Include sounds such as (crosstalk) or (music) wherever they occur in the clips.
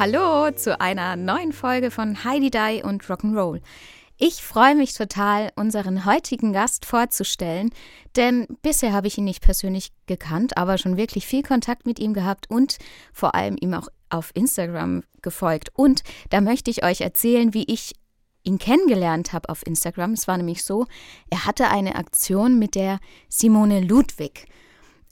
Hallo zu einer neuen Folge von Heidi Dai und Rock'n'Roll. Ich freue mich total, unseren heutigen Gast vorzustellen, denn bisher habe ich ihn nicht persönlich gekannt, aber schon wirklich viel Kontakt mit ihm gehabt und vor allem ihm auch auf Instagram gefolgt. Und da möchte ich euch erzählen, wie ich ihn kennengelernt habe auf Instagram. Es war nämlich so, er hatte eine Aktion mit der Simone Ludwig.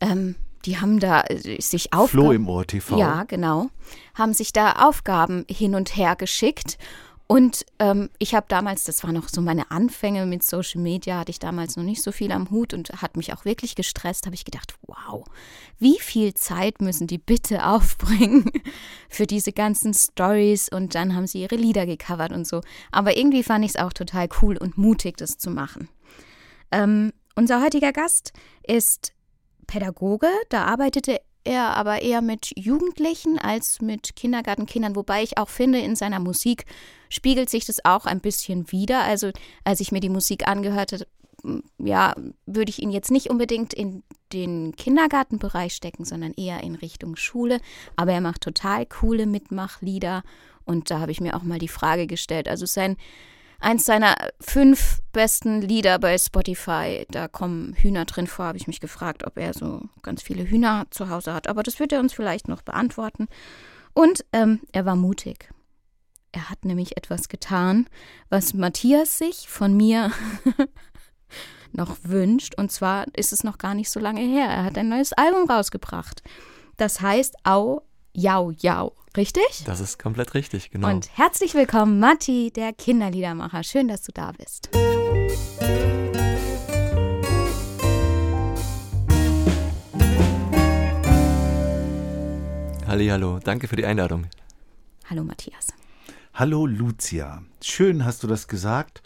Ähm, die haben da äh, sich Aufgaben. Flo im Ohr TV. Ja, genau. Haben sich da Aufgaben hin und her geschickt. Und ähm, ich habe damals, das war noch so meine Anfänge mit Social Media, hatte ich damals noch nicht so viel am Hut und hat mich auch wirklich gestresst, habe ich gedacht, wow, wie viel Zeit müssen die bitte (laughs) aufbringen für diese ganzen Stories und dann haben sie ihre Lieder gecovert und so. Aber irgendwie fand ich es auch total cool und mutig, das zu machen. Ähm, unser heutiger Gast ist Pädagoge, da arbeitete er aber eher mit Jugendlichen als mit Kindergartenkindern, wobei ich auch finde, in seiner Musik spiegelt sich das auch ein bisschen wider. Also als ich mir die Musik angehört habe, ja, würde ich ihn jetzt nicht unbedingt in den Kindergartenbereich stecken, sondern eher in Richtung Schule. Aber er macht total coole Mitmachlieder und da habe ich mir auch mal die Frage gestellt. Also sein eins seiner fünf besten Lieder bei Spotify. Da kommen Hühner drin vor. Habe ich mich gefragt, ob er so ganz viele Hühner zu Hause hat. Aber das wird er uns vielleicht noch beantworten. Und ähm, er war mutig. Er hat nämlich etwas getan, was Matthias sich von mir (laughs) noch wünscht. Und zwar ist es noch gar nicht so lange her. Er hat ein neues Album rausgebracht. Das heißt Au, Jau, Jau. Richtig? Das ist komplett richtig, genau. Und herzlich willkommen, Matti, der Kinderliedermacher. Schön, dass du da bist. Hallo, danke für die Einladung. Hallo Matthias. Hallo Lucia. Schön hast du das gesagt.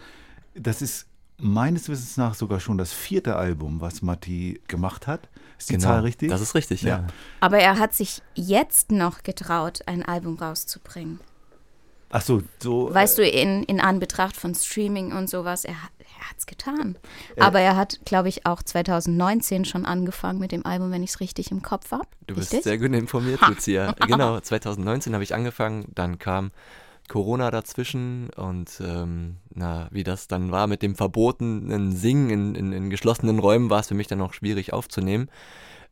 Das ist meines Wissens nach sogar schon das vierte Album, was Matti gemacht hat. Ist die genau, Zahl richtig? Das ist richtig, ja. ja. Aber er hat sich jetzt noch getraut, ein Album rauszubringen. Ach so, so. Weißt äh, du, in, in Anbetracht von Streaming und sowas, er, er hat es getan. Äh, Aber er hat, glaube ich, auch 2019 schon angefangen mit dem Album, wenn ich es richtig im Kopf habe. Du bist richtig? sehr gut informiert, Lucia. (laughs) genau, 2019 habe ich angefangen, dann kam Corona dazwischen und ähm, na, wie das dann war mit dem verbotenen Singen in, in, in geschlossenen Räumen, war es für mich dann auch schwierig aufzunehmen.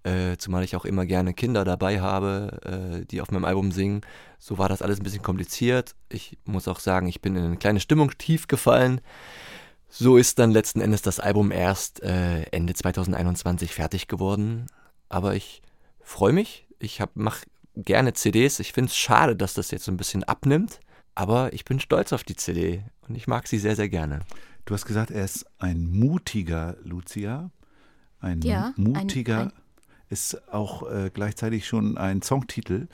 Äh, zumal ich auch immer gerne Kinder dabei habe, äh, die auf meinem Album singen. So war das alles ein bisschen kompliziert. Ich muss auch sagen, ich bin in eine kleine Stimmung tief gefallen. So ist dann letzten Endes das Album erst äh, Ende 2021 fertig geworden. Aber ich freue mich. Ich mache gerne CDs. Ich finde es schade, dass das jetzt so ein bisschen abnimmt. Aber ich bin stolz auf die CD und ich mag sie sehr, sehr gerne. Du hast gesagt, er ist ein mutiger Lucia. Ein ja, mutiger ein, ein ist auch äh, gleichzeitig schon ein Songtitel,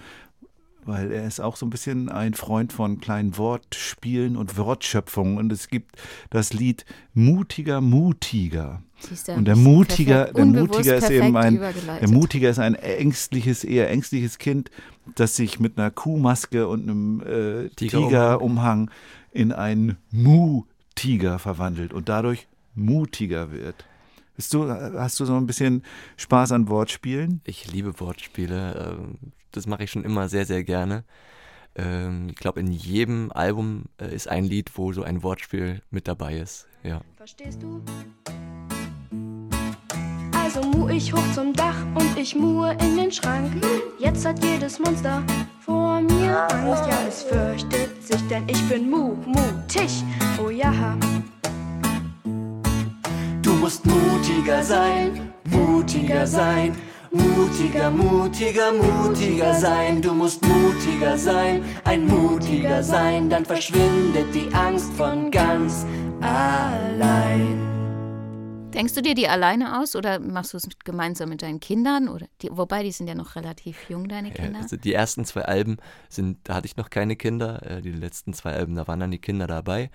weil er ist auch so ein bisschen ein Freund von kleinen Wortspielen und Wortschöpfungen. Und es gibt das Lied Mutiger, Mutiger. Und der Mutiger, der Mutiger ist eben ein, der Mutiger ist ein ängstliches, eher ängstliches Kind, das sich mit einer Kuhmaske und einem äh, Tigerumhang in einen Mu-Tiger verwandelt und dadurch mutiger wird. Bist du, hast du so ein bisschen Spaß an Wortspielen? Ich liebe Wortspiele. Ähm, das mache ich schon immer sehr, sehr gerne. Ähm, ich glaube, in jedem Album äh, ist ein Lied, wo so ein Wortspiel mit dabei ist. Ja. Verstehst du? Also mu ich hoch zum Dach und ich muhe in den Schrank. Jetzt hat jedes Monster vor mir Angst. Ja, es fürchtet sich, denn ich bin mu, mutig. Oh ja. Du musst mutiger sein, mutiger sein. Mutiger, mutiger, mutiger sein. Du musst mutiger sein, ein mutiger sein. Dann verschwindet die Angst von ganz allein. Denkst du dir die alleine aus oder machst du es gemeinsam mit deinen Kindern? Oder die, wobei, die sind ja noch relativ jung, deine Kinder. Ja, also die ersten zwei Alben sind, da hatte ich noch keine Kinder. Äh, die letzten zwei Alben, da waren dann die Kinder dabei.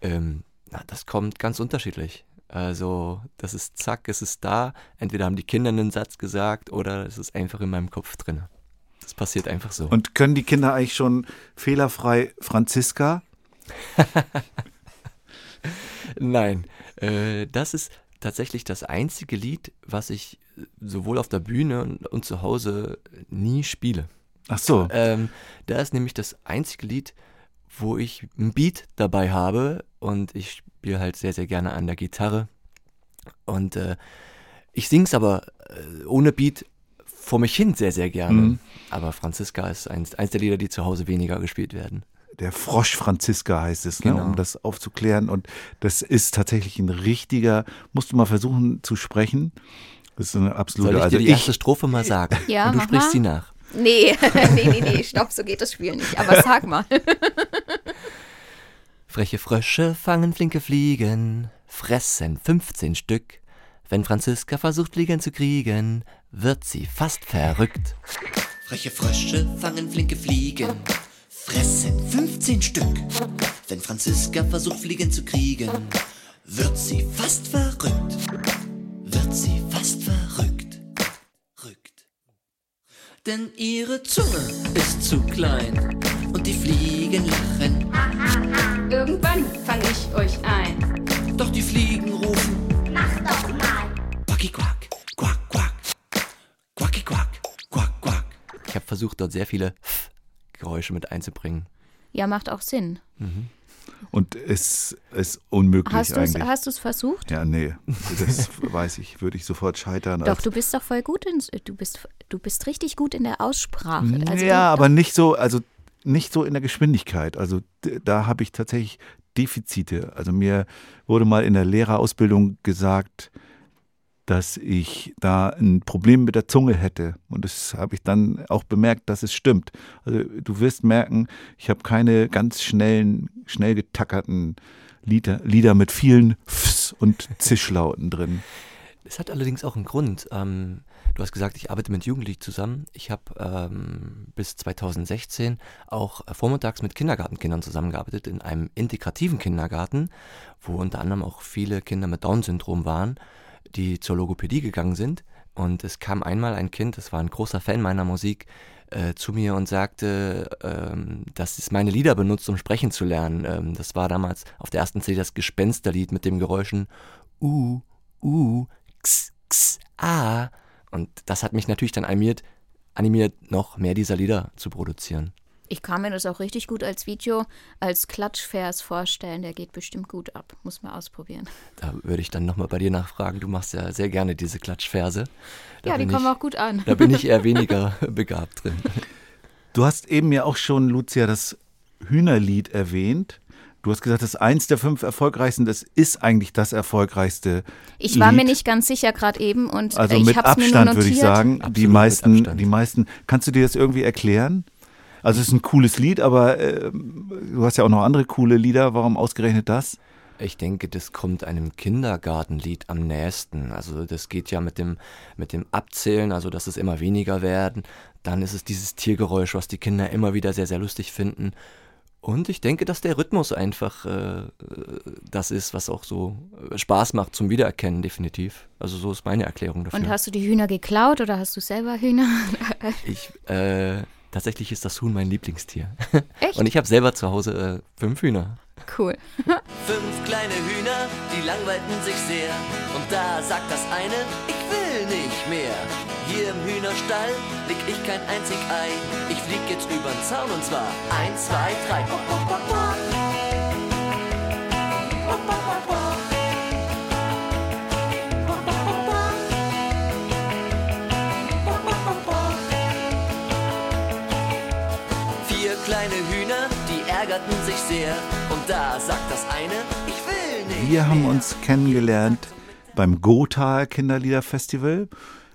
Ähm, na, das kommt ganz unterschiedlich. Also, das ist zack, es ist da. Entweder haben die Kinder einen Satz gesagt oder es ist einfach in meinem Kopf drin. Das passiert einfach so. Und können die Kinder eigentlich schon fehlerfrei Franziska? (laughs) Nein, äh, das ist tatsächlich das einzige Lied, was ich sowohl auf der Bühne und, und zu Hause nie spiele. Ach so. Ähm, da ist nämlich das einzige Lied, wo ich ein Beat dabei habe und ich spiele halt sehr, sehr gerne an der Gitarre. Und äh, ich sing's aber äh, ohne Beat vor mich hin sehr, sehr gerne. Mhm. Aber Franziska ist eins, eins der Lieder, die zu Hause weniger gespielt werden der Frosch Franziska heißt es, ne, genau. um das aufzuklären. Und das ist tatsächlich ein richtiger, musst du mal versuchen zu sprechen. Das ist eine absolute. Soll ich also dir die erste Strophe mal sagen? Ja, Und du sprichst mal. sie nach. Nee, (laughs) nee, nee, nee, stopp, so geht das Spiel nicht. Aber sag mal. (laughs) Freche Frösche fangen flinke Fliegen, fressen 15 Stück. Wenn Franziska versucht, Fliegen zu kriegen, wird sie fast verrückt. Freche Frösche fangen flinke Fliegen, fressen 15 Stück. Wenn Franziska versucht, Fliegen zu kriegen, wird sie fast verrückt. Wird sie fast verrückt. Denn ihre Zunge ist zu klein und die Fliegen lachen. Irgendwann fang ich euch ein. Doch die Fliegen rufen: Mach doch mal. Quacki quack, quack quack. Quacki quack, quack quack. Ich habe versucht, dort sehr viele Geräusche mit einzubringen. Ja, macht auch Sinn. Mhm. Und es ist unmöglich hast eigentlich. Hast du es versucht? Ja, nee, das (laughs) weiß ich, würde ich sofort scheitern. Doch, du bist doch voll gut in, du bist, du bist richtig gut in der Aussprache. Also ja, aber nicht so, also nicht so in der Geschwindigkeit. Also da habe ich tatsächlich Defizite. Also mir wurde mal in der Lehrerausbildung gesagt, dass ich da ein Problem mit der Zunge hätte. Und das habe ich dann auch bemerkt, dass es stimmt. Also du wirst merken, ich habe keine ganz schnellen, schnell getackerten Lieder, Lieder mit vielen Fs und Zischlauten drin. Es hat allerdings auch einen Grund. Ähm, du hast gesagt, ich arbeite mit Jugendlichen zusammen. Ich habe ähm, bis 2016 auch vormittags mit Kindergartenkindern zusammengearbeitet in einem integrativen Kindergarten, wo unter anderem auch viele Kinder mit Down-Syndrom waren, die zur Logopädie gegangen sind. Und es kam einmal ein Kind, das war ein großer Fan meiner Musik, äh, zu mir und sagte, ähm, dass es meine Lieder benutzt, um sprechen zu lernen. Ähm, das war damals auf der ersten CD das Gespensterlied mit dem Geräuschen U, U, X, X, A. Und das hat mich natürlich dann animiert, animiert, noch mehr dieser Lieder zu produzieren. Ich kann mir das auch richtig gut als Video, als Klatschvers vorstellen. Der geht bestimmt gut ab. Muss man ausprobieren. Da würde ich dann nochmal bei dir nachfragen. Du machst ja sehr gerne diese Klatschverse. Da ja, die kommen auch gut an. Da bin ich eher (laughs) weniger begabt drin. Du hast eben ja auch schon, Lucia, das Hühnerlied erwähnt. Du hast gesagt, das ist eins der fünf erfolgreichsten, das ist eigentlich das erfolgreichste. Ich war Lied. mir nicht ganz sicher gerade eben und also ich mit Abstand würde ich sagen, Absolut die meisten, die meisten. Kannst du dir das irgendwie erklären? Also es ist ein cooles Lied, aber äh, du hast ja auch noch andere coole Lieder. Warum ausgerechnet das? Ich denke, das kommt einem Kindergartenlied am nächsten. Also das geht ja mit dem, mit dem Abzählen, also dass es immer weniger werden. Dann ist es dieses Tiergeräusch, was die Kinder immer wieder sehr, sehr lustig finden. Und ich denke, dass der Rhythmus einfach äh, das ist, was auch so äh, Spaß macht zum Wiedererkennen, definitiv. Also so ist meine Erklärung dafür. Und hast du die Hühner geklaut oder hast du selber Hühner? ich, äh, Tatsächlich ist das Huhn mein Lieblingstier. Echt? Und ich habe selber zu Hause äh, fünf Hühner. Cool. (laughs) fünf kleine Hühner, die langweilten sich sehr. Und da sagt das eine, ich will nicht mehr. Hier im Hühnerstall leg ich kein einzig Ei. Ich flieg jetzt übern Zaun und zwar eins, zwei, drei. ärgerten sich sehr. Und da sagt das eine, ich will nicht. Wir haben uns kennengelernt beim Gotha Kinderliederfestival.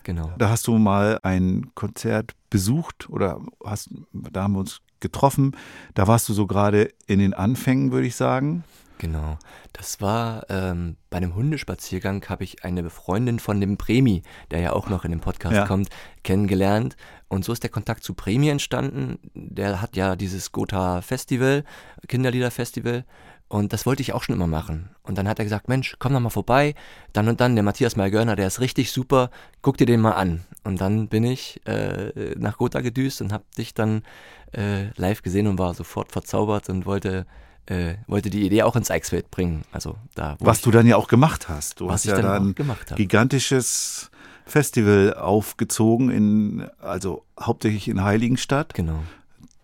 Genau. Da hast du mal ein Konzert besucht oder hast, da haben wir uns getroffen. Da warst du so gerade in den Anfängen, würde ich sagen. Genau. Das war ähm, bei einem Hundespaziergang habe ich eine Freundin von dem Premi, der ja auch noch in den Podcast ja. kommt, kennengelernt. Und so ist der Kontakt zu Premi entstanden. Der hat ja dieses Gotha Festival, Kinderliederfestival. Und das wollte ich auch schon immer machen. Und dann hat er gesagt, Mensch, komm doch mal vorbei. Dann und dann, der Matthias Malgörner, der ist richtig super, guck dir den mal an. Und dann bin ich äh, nach Gotha gedüst und habe dich dann äh, live gesehen und war sofort verzaubert und wollte äh, wollte die Idee auch ins Eichsfeld bringen. Also da, was du dann ja auch gemacht hast. Du hast ja dann, dann ein gigantisches Festival aufgezogen in, also hauptsächlich in Heiligenstadt. Genau.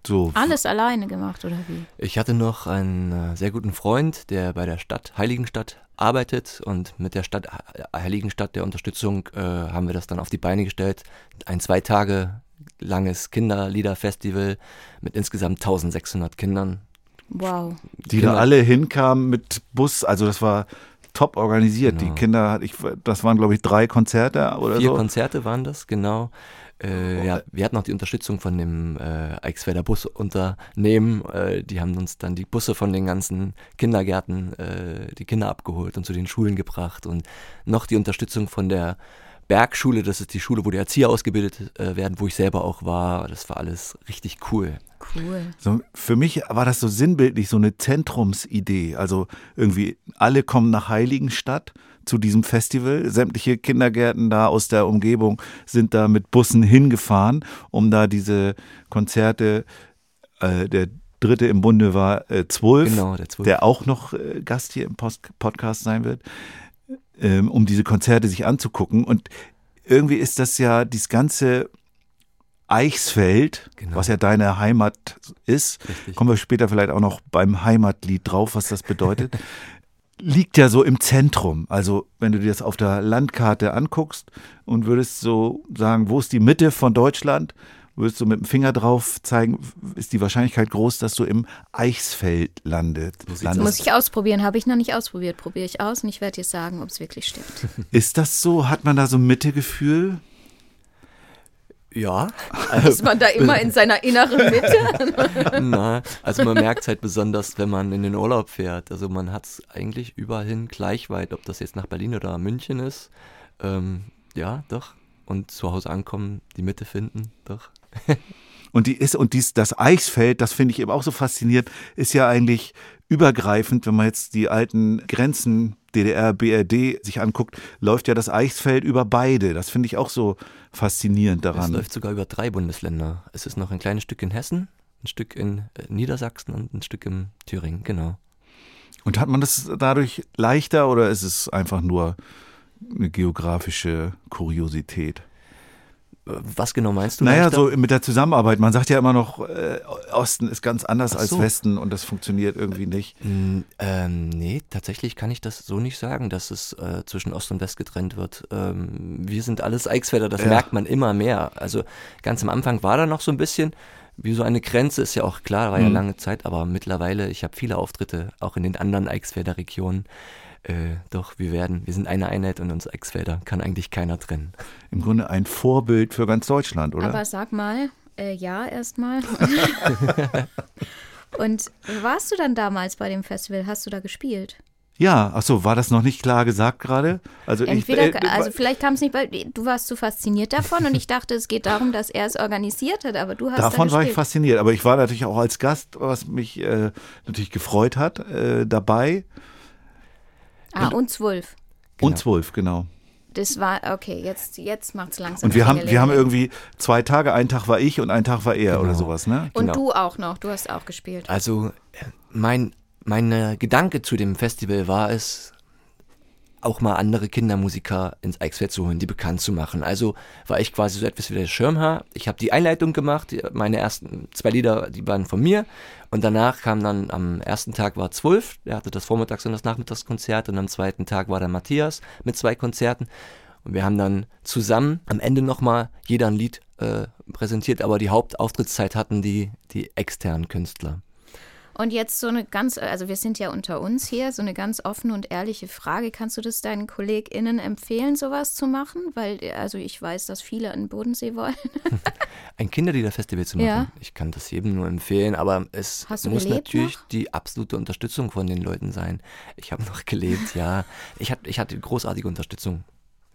So. Alles alleine gemacht oder wie? Ich hatte noch einen äh, sehr guten Freund, der bei der Stadt Heiligenstadt arbeitet und mit der Stadt Heiligenstadt der Unterstützung äh, haben wir das dann auf die Beine gestellt. Ein zwei Tage langes Kinderliederfestival mit insgesamt 1600 Kindern. Wow. Die Kinder. da alle hinkamen mit Bus, also das war top organisiert. Genau. Die Kinder, ich, das waren glaube ich drei Konzerte oder Vier so. Vier Konzerte waren das, genau. Äh, ja, wir hatten auch die Unterstützung von dem äh, Eichsfelder Busunternehmen. Äh, die haben uns dann die Busse von den ganzen Kindergärten, äh, die Kinder abgeholt und zu den Schulen gebracht und noch die Unterstützung von der Bergschule, das ist die Schule, wo die Erzieher ausgebildet äh, werden, wo ich selber auch war. Das war alles richtig cool. Cool. So, für mich war das so sinnbildlich, so eine Zentrumsidee. Also irgendwie alle kommen nach Heiligenstadt zu diesem Festival. Sämtliche Kindergärten da aus der Umgebung sind da mit Bussen hingefahren, um da diese Konzerte, äh, der dritte im Bunde war äh, Zwölf, genau, der, Zwölf. der auch noch äh, Gast hier im Post Podcast sein wird, ähm, um diese Konzerte sich anzugucken. Und irgendwie ist das ja dieses ganze Eichsfeld, genau. was ja deine Heimat ist, Richtig. kommen wir später vielleicht auch noch beim Heimatlied drauf, was das bedeutet, (laughs) liegt ja so im Zentrum. Also wenn du dir das auf der Landkarte anguckst und würdest so sagen, wo ist die Mitte von Deutschland, würdest du mit dem Finger drauf zeigen, ist die Wahrscheinlichkeit groß, dass du im Eichsfeld landet. Das muss ich ausprobieren, habe ich noch nicht ausprobiert. Probiere ich aus und ich werde dir sagen, ob es wirklich stimmt. Ist das so? Hat man da so ein Mittegefühl? Ja. Ist man da immer in seiner inneren Mitte? (laughs) Na, also man merkt es halt besonders, wenn man in den Urlaub fährt. Also man hat es eigentlich überall hin gleich weit, ob das jetzt nach Berlin oder München ist. Ähm, ja, doch. Und zu Hause ankommen, die Mitte finden, doch. (laughs) und die ist, und dies, das Eichsfeld, das finde ich eben auch so faszinierend, ist ja eigentlich übergreifend, wenn man jetzt die alten Grenzen DDR, BRD sich anguckt, läuft ja das Eichsfeld über beide. Das finde ich auch so faszinierend daran. Es läuft sogar über drei Bundesländer. Es ist noch ein kleines Stück in Hessen, ein Stück in äh, Niedersachsen und ein Stück in Thüringen, genau. Und hat man das dadurch leichter oder ist es einfach nur eine geografische Kuriosität? Was genau meinst du? Naja, so mit der Zusammenarbeit. Man sagt ja immer noch, äh, Osten ist ganz anders so. als Westen und das funktioniert irgendwie nicht. Ähm, nee, tatsächlich kann ich das so nicht sagen, dass es äh, zwischen Ost und West getrennt wird. Ähm, wir sind alles Eichsfelder, das ja. merkt man immer mehr. Also ganz am Anfang war da noch so ein bisschen, wie so eine Grenze, ist ja auch klar, war ja mhm. lange Zeit, aber mittlerweile, ich habe viele Auftritte auch in den anderen Eichsfelder Regionen äh, doch, wir werden, wir sind eine Einheit und uns Ex-Felder kann eigentlich keiner trennen. Im Grunde ein Vorbild für ganz Deutschland, oder? Aber sag mal, äh, ja, erstmal. (laughs) und warst du dann damals bei dem Festival? Hast du da gespielt? Ja, ach so, war das noch nicht klar gesagt gerade? Also, Entweder, ich, äh, also vielleicht kam es nicht, weil du warst zu fasziniert davon und ich dachte, es geht darum, dass er es organisiert hat, aber du hast Davon war ich fasziniert, aber ich war natürlich auch als Gast, was mich äh, natürlich gefreut hat, äh, dabei. Ah, und, zwölf. Genau. Und zwölf, genau. Das war, okay, jetzt, jetzt macht es langsam. Und wir haben, wir haben irgendwie zwei Tage, ein Tag war ich und ein Tag war er genau. oder sowas, ne? Und genau. du auch noch, du hast auch gespielt. Also mein, mein äh, Gedanke zu dem Festival war es, auch mal andere Kindermusiker ins Eichsfeld zu holen, die bekannt zu machen. Also war ich quasi so etwas wie der Schirmherr. Ich habe die Einleitung gemacht, meine ersten zwei Lieder, die waren von mir. Und danach kam dann, am ersten Tag war Zwölf, der hatte das Vormittags- und das Nachmittagskonzert. Und am zweiten Tag war der Matthias mit zwei Konzerten. Und wir haben dann zusammen am Ende nochmal jeder ein Lied äh, präsentiert, aber die Hauptauftrittszeit hatten die, die externen Künstler. Und jetzt so eine ganz, also wir sind ja unter uns hier, so eine ganz offene und ehrliche Frage. Kannst du das deinen KollegInnen empfehlen, sowas zu machen? Weil, also ich weiß, dass viele an den Bodensee wollen. (laughs) Ein Kinderliederfestival zu machen. Ja. Ich kann das jedem nur empfehlen, aber es muss natürlich noch? die absolute Unterstützung von den Leuten sein. Ich habe noch (laughs) gelebt, ja. Ich, hab, ich hatte großartige Unterstützung.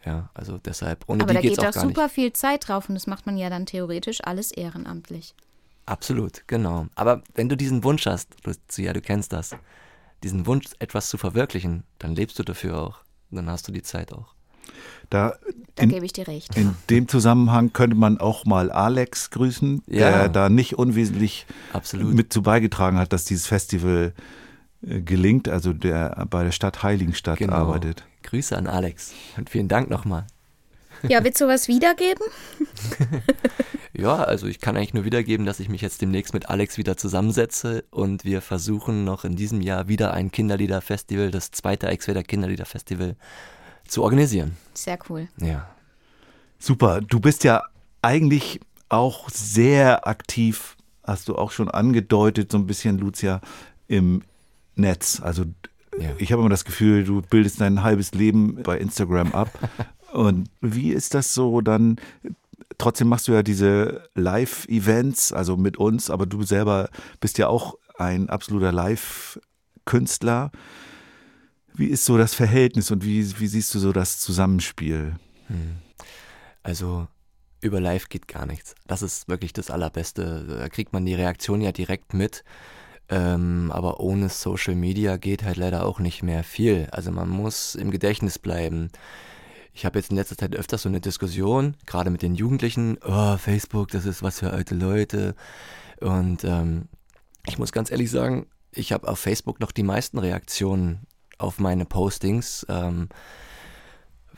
Ja, also deshalb. Ohne aber die da geht auch doch super viel Zeit drauf und das macht man ja dann theoretisch alles ehrenamtlich. Absolut, genau. Aber wenn du diesen Wunsch hast, Lucia, du kennst das, diesen Wunsch, etwas zu verwirklichen, dann lebst du dafür auch. Dann hast du die Zeit auch. Da, da gebe ich dir recht. In dem Zusammenhang könnte man auch mal Alex grüßen, ja. der da nicht unwesentlich Absolut. mit zu beigetragen hat, dass dieses Festival äh, gelingt, also der bei der Stadt Heiligenstadt genau. arbeitet. Grüße an Alex und vielen Dank nochmal. Ja, willst du was wiedergeben? (laughs) ja, also ich kann eigentlich nur wiedergeben, dass ich mich jetzt demnächst mit Alex wieder zusammensetze und wir versuchen noch in diesem Jahr wieder ein Kinderliederfestival, das zweite Exweter Kinderliederfestival, zu organisieren. Sehr cool. Ja. Super. Du bist ja eigentlich auch sehr aktiv, hast du auch schon angedeutet, so ein bisschen, Lucia, im Netz. Also ja. ich habe immer das Gefühl, du bildest dein halbes Leben bei Instagram ab (laughs) Und wie ist das so dann? Trotzdem machst du ja diese Live-Events, also mit uns, aber du selber bist ja auch ein absoluter Live-Künstler. Wie ist so das Verhältnis und wie, wie siehst du so das Zusammenspiel? Hm. Also über Live geht gar nichts. Das ist wirklich das Allerbeste. Da kriegt man die Reaktion ja direkt mit. Ähm, aber ohne Social Media geht halt leider auch nicht mehr viel. Also man muss im Gedächtnis bleiben. Ich habe jetzt in letzter Zeit öfters so eine Diskussion, gerade mit den Jugendlichen, oh, Facebook, das ist was für alte Leute. Und ähm, ich muss ganz ehrlich sagen, ich habe auf Facebook noch die meisten Reaktionen auf meine Postings. Ähm,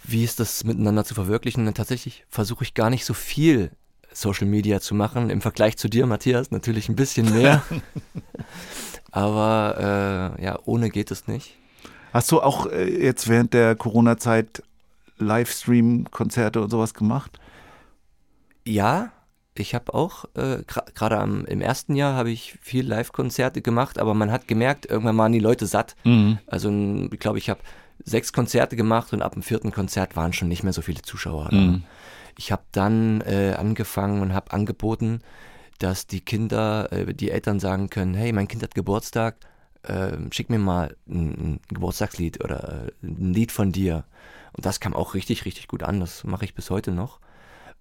wie ist das miteinander zu verwirklichen? Und tatsächlich versuche ich gar nicht so viel Social Media zu machen. Im Vergleich zu dir, Matthias, natürlich ein bisschen mehr. (laughs) Aber äh, ja, ohne geht es nicht. Hast du auch äh, jetzt während der Corona-Zeit Livestream-Konzerte und sowas gemacht? Ja, ich habe auch, äh, gerade im ersten Jahr habe ich viel Live-Konzerte gemacht, aber man hat gemerkt, irgendwann waren die Leute satt. Mhm. Also ich glaube, ich habe sechs Konzerte gemacht und ab dem vierten Konzert waren schon nicht mehr so viele Zuschauer. Mhm. Ich habe dann äh, angefangen und habe angeboten, dass die Kinder, äh, die Eltern sagen können, hey, mein Kind hat Geburtstag, äh, schick mir mal ein, ein Geburtstagslied oder äh, ein Lied von dir. Und das kam auch richtig, richtig gut an. Das mache ich bis heute noch.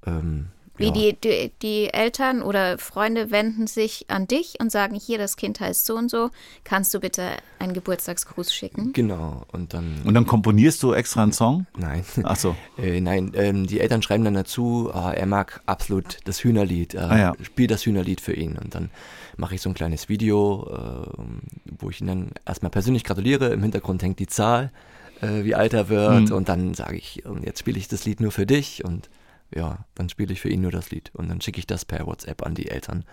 Ähm, Wie ja. die, die, die, Eltern oder Freunde wenden sich an dich und sagen, hier, das Kind heißt so und so, kannst du bitte einen Geburtstagsgruß schicken? Genau. Und dann, und dann komponierst du extra einen Song? Nein. Ach so. (laughs) äh, nein, ähm, die Eltern schreiben dann dazu, ah, er mag absolut das Hühnerlied, äh, ah, ja. spiel das Hühnerlied für ihn. Und dann mache ich so ein kleines Video, äh, wo ich ihn dann erstmal persönlich gratuliere. Im Hintergrund hängt die Zahl äh, wie alt er wird. Mhm. Und dann sage ich, jetzt spiele ich das Lied nur für dich. Und ja, dann spiele ich für ihn nur das Lied. Und dann schicke ich das per WhatsApp an die Eltern.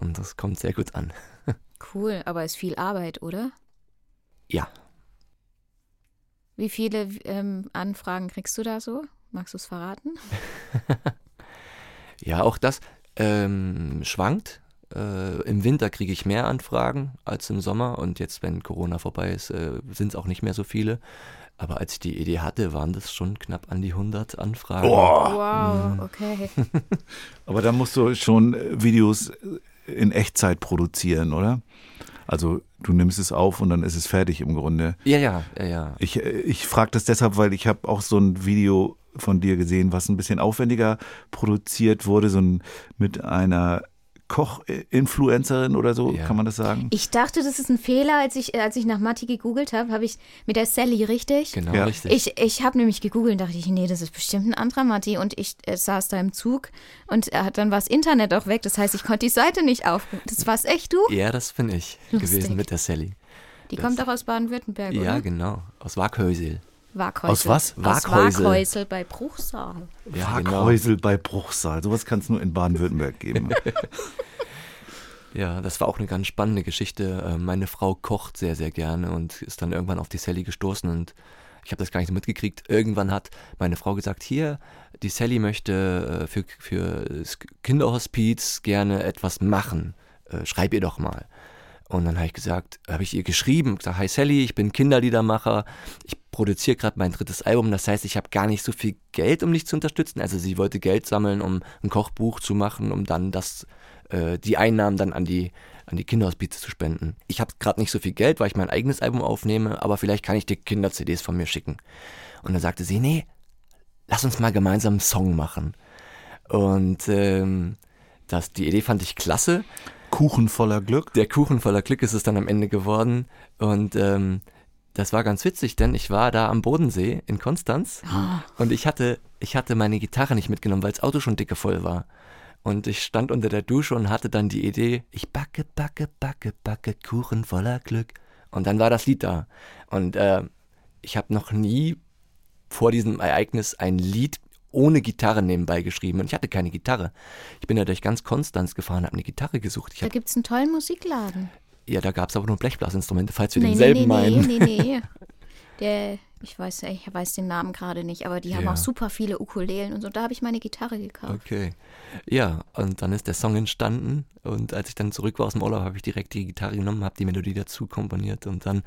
Und das kommt sehr gut an. (laughs) Cool, aber ist viel Arbeit, oder? Ja. Wie viele ähm, Anfragen kriegst du da so? Magst du es verraten? (laughs) ja, auch das ähm, schwankt. Äh, Im Winter kriege ich mehr Anfragen als im Sommer und jetzt, wenn Corona vorbei ist, äh, sind es auch nicht mehr so viele. Aber als ich die Idee hatte, waren das schon knapp an die 100 Anfragen. Boah. Wow, mhm. okay. (laughs) Aber da musst du schon Videos in Echtzeit produzieren, oder? Also du nimmst es auf und dann ist es fertig im Grunde. Ja, ja, ja, ja. Ich, ich frage das deshalb, weil ich habe auch so ein Video von dir gesehen, was ein bisschen aufwendiger produziert wurde, so ein, mit einer Koch-Influencerin oder so, ja. kann man das sagen? Ich dachte, das ist ein Fehler, als ich, als ich nach Matti gegoogelt habe, habe ich mit der Sally, richtig? Genau, ja. richtig. Ich, ich habe nämlich gegoogelt und dachte ich, nee, das ist bestimmt ein anderer Matti und ich äh, saß da im Zug und äh, dann war das Internet auch weg, das heißt, ich konnte die Seite nicht aufrufen. Das war's echt du? Ja, das bin ich Lustig. gewesen mit der Sally. Die das, kommt auch aus Baden-Württemberg, Ja, oder? genau, aus Waghäusel. Waghäusel. Aus was? Waghäusel. Waghäusel bei Bruchsal. Ja, genau. Waghäusel bei Bruchsal. Sowas kann es nur in Baden-Württemberg geben. (laughs) Ja, das war auch eine ganz spannende Geschichte. Äh, meine Frau kocht sehr, sehr gerne und ist dann irgendwann auf die Sally gestoßen und ich habe das gar nicht so mitgekriegt. Irgendwann hat meine Frau gesagt, hier, die Sally möchte äh, für, für das Kinderhospiz gerne etwas machen. Äh, schreib ihr doch mal. Und dann habe ich gesagt, habe ich ihr geschrieben, gesagt, hi Sally, ich bin Kinderliedermacher, ich produziere gerade mein drittes Album, das heißt, ich habe gar nicht so viel Geld, um dich zu unterstützen. Also sie wollte Geld sammeln, um ein Kochbuch zu machen, um dann das, äh, die Einnahmen dann an die, an die Kinderhospize zu spenden. Ich habe gerade nicht so viel Geld, weil ich mein eigenes Album aufnehme, aber vielleicht kann ich dir Kinder-CDs von mir schicken. Und dann sagte sie, nee, lass uns mal gemeinsam einen Song machen. Und ähm, das, die Idee fand ich klasse. Kuchen voller Glück. Der Kuchen voller Glück ist es dann am Ende geworden. Und ähm, das war ganz witzig, denn ich war da am Bodensee in Konstanz oh. und ich hatte, ich hatte meine Gitarre nicht mitgenommen, weil das Auto schon dicke voll war. Und ich stand unter der Dusche und hatte dann die Idee, ich backe, backe, backe, backe Kuchen voller Glück. Und dann war das Lied da. Und äh, ich habe noch nie vor diesem Ereignis ein Lied ohne Gitarre nebenbei geschrieben und ich hatte keine Gitarre. Ich bin ja durch ganz Konstanz gefahren, habe eine Gitarre gesucht. Ich da gibt es einen tollen Musikladen. Ja, da gab es aber nur Blechblasinstrumente, falls wir nee, denselben nee, nee, meinen. Nee, nee, nee. (laughs) Der, ich weiß, ich weiß den Namen gerade nicht, aber die haben ja. auch super viele Ukulelen und so. Da habe ich meine Gitarre gekauft. Okay. Ja, und dann ist der Song entstanden und als ich dann zurück war aus dem Urlaub, habe ich direkt die Gitarre genommen, habe die Melodie dazu komponiert und dann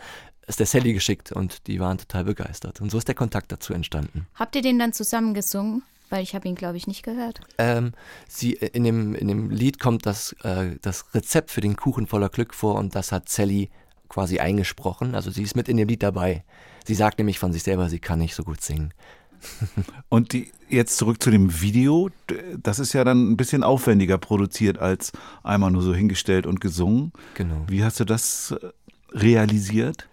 ist der Sally geschickt und die waren total begeistert. Und so ist der Kontakt dazu entstanden. Habt ihr den dann zusammen gesungen? Weil ich habe ihn, glaube ich, nicht gehört. Ähm, sie, in, dem, in dem Lied kommt das, äh, das Rezept für den Kuchen voller Glück vor und das hat Sally quasi eingesprochen. Also sie ist mit in dem Lied dabei. Sie sagt nämlich von sich selber, sie kann nicht so gut singen. (laughs) Und die, jetzt zurück zu dem Video. Das ist ja dann ein bisschen aufwendiger produziert als einmal nur so hingestellt und gesungen. Genau. Wie hast du das äh, realisiert?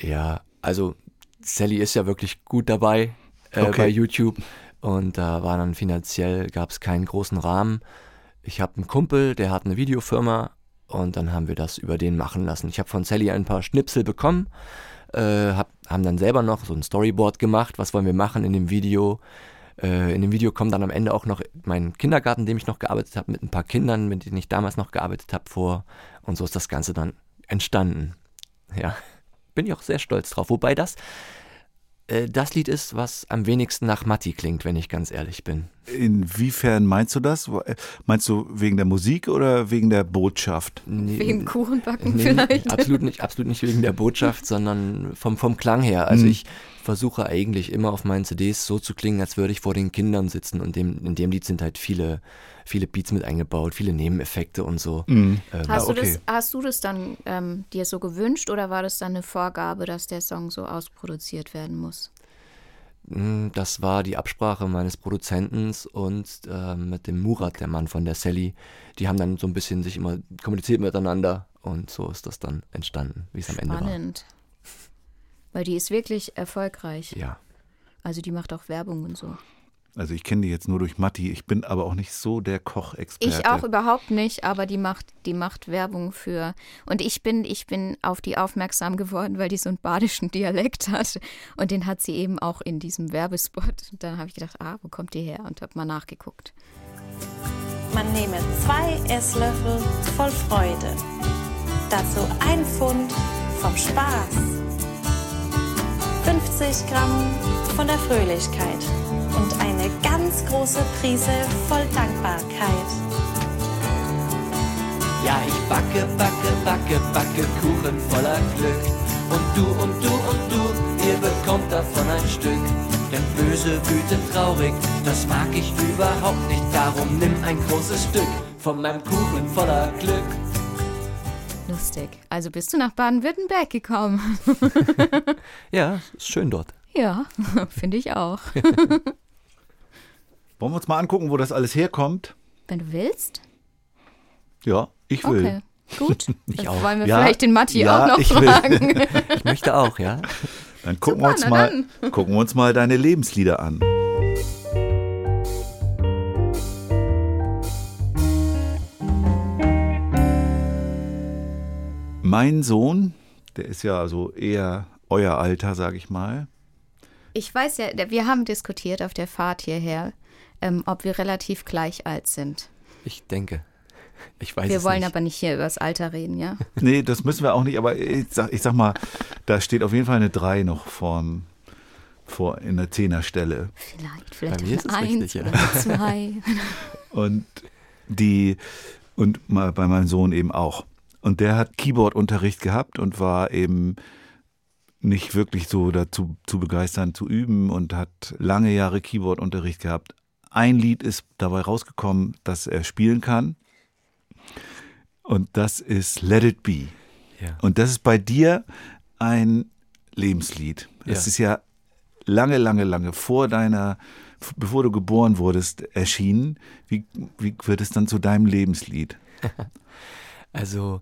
Ja, also Sally ist ja wirklich gut dabei äh, okay. bei YouTube und da war dann finanziell, gab es keinen großen Rahmen. Ich habe einen Kumpel, der hat eine Videofirma und dann haben wir das über den machen lassen. Ich habe von Sally ein paar Schnipsel bekommen, äh, hab, haben dann selber noch so ein Storyboard gemacht, was wollen wir machen in dem Video. Äh, in dem Video kommt dann am Ende auch noch mein Kindergarten, in dem ich noch gearbeitet habe, mit ein paar Kindern, mit denen ich damals noch gearbeitet habe, vor. Und so ist das Ganze dann entstanden. Ja bin ich auch sehr stolz drauf. Wobei das äh, das Lied ist, was am wenigsten nach Matti klingt, wenn ich ganz ehrlich bin. Inwiefern meinst du das? Äh, meinst du wegen der Musik oder wegen der Botschaft? Nee, wegen Kuchenbacken nee, vielleicht? Absolut nicht, absolut nicht wegen der Botschaft, (laughs) sondern vom, vom Klang her. Also hm. ich versuche eigentlich immer auf meinen CDs so zu klingen, als würde ich vor den Kindern sitzen und dem, in dem Lied sind halt viele viele Beats mit eingebaut, viele Nebeneffekte und so. Mhm. Ähm, hast, du okay. das, hast du das dann ähm, dir so gewünscht oder war das dann eine Vorgabe, dass der Song so ausproduziert werden muss? Hm, das war die Absprache meines Produzenten und äh, mit dem Murat, der Mann von der Sally. Die haben dann so ein bisschen sich immer kommuniziert miteinander und so ist das dann entstanden, wie es am Ende war. Spannend. Weil die ist wirklich erfolgreich. Ja. Also die macht auch Werbung und so. Also ich kenne die jetzt nur durch Matti, ich bin aber auch nicht so der Kochexperte. Ich auch überhaupt nicht, aber die macht, die macht Werbung für. Und ich bin, ich bin auf die aufmerksam geworden, weil die so einen badischen Dialekt hat. Und den hat sie eben auch in diesem Werbespot. Und dann habe ich gedacht, ah, wo kommt die her? Und habe mal nachgeguckt. Man nehme zwei Esslöffel voll Freude. Dazu ein Pfund vom Spaß. 50 Gramm von der Fröhlichkeit eine ganz große Prise voll Dankbarkeit. Ja, ich backe, backe, backe, backe Kuchen voller Glück. Und du und du und du, ihr bekommt davon ein Stück. Denn böse, wütend, traurig, das mag ich überhaupt nicht. Darum nimm ein großes Stück von meinem Kuchen voller Glück. Lustig. Also bist du nach Baden-Württemberg gekommen? (laughs) ja, ist schön dort. Ja, (laughs) finde ich auch. (laughs) Wollen wir uns mal angucken, wo das alles herkommt? Wenn du willst. Ja, ich will. Okay, gut. (laughs) ich auch. Wollen wir ja, vielleicht den Matti ja, auch noch ich fragen? Will. (laughs) ich möchte auch, ja. Dann gucken, Super, wir uns mal, gucken wir uns mal deine Lebenslieder an. Mein Sohn, der ist ja also eher euer Alter, sage ich mal. Ich weiß ja, wir haben diskutiert auf der Fahrt hierher, ähm, ob wir relativ gleich alt sind. Ich denke. Ich weiß wir wollen nicht. aber nicht hier über das Alter reden, ja? (laughs) Nee, das müssen wir auch nicht, aber ich sag, ich sag mal, da steht auf jeden Fall eine 3 noch vorm, vor in der Zehnerstelle. Vielleicht, vielleicht Bei mir ist es eins richtig, ja. oder zwei. (laughs) und die, und bei meinem Sohn eben auch. Und der hat Keyboard-Unterricht gehabt und war eben nicht wirklich so dazu zu begeistern zu üben und hat lange Jahre Keyboard-Unterricht gehabt. Ein Lied ist dabei rausgekommen, das er spielen kann. Und das ist Let It Be. Ja. Und das ist bei dir ein Lebenslied. Das ja. ist ja lange, lange, lange vor deiner, bevor du geboren wurdest, erschienen. Wie, wie wird es dann zu deinem Lebenslied? (laughs) also,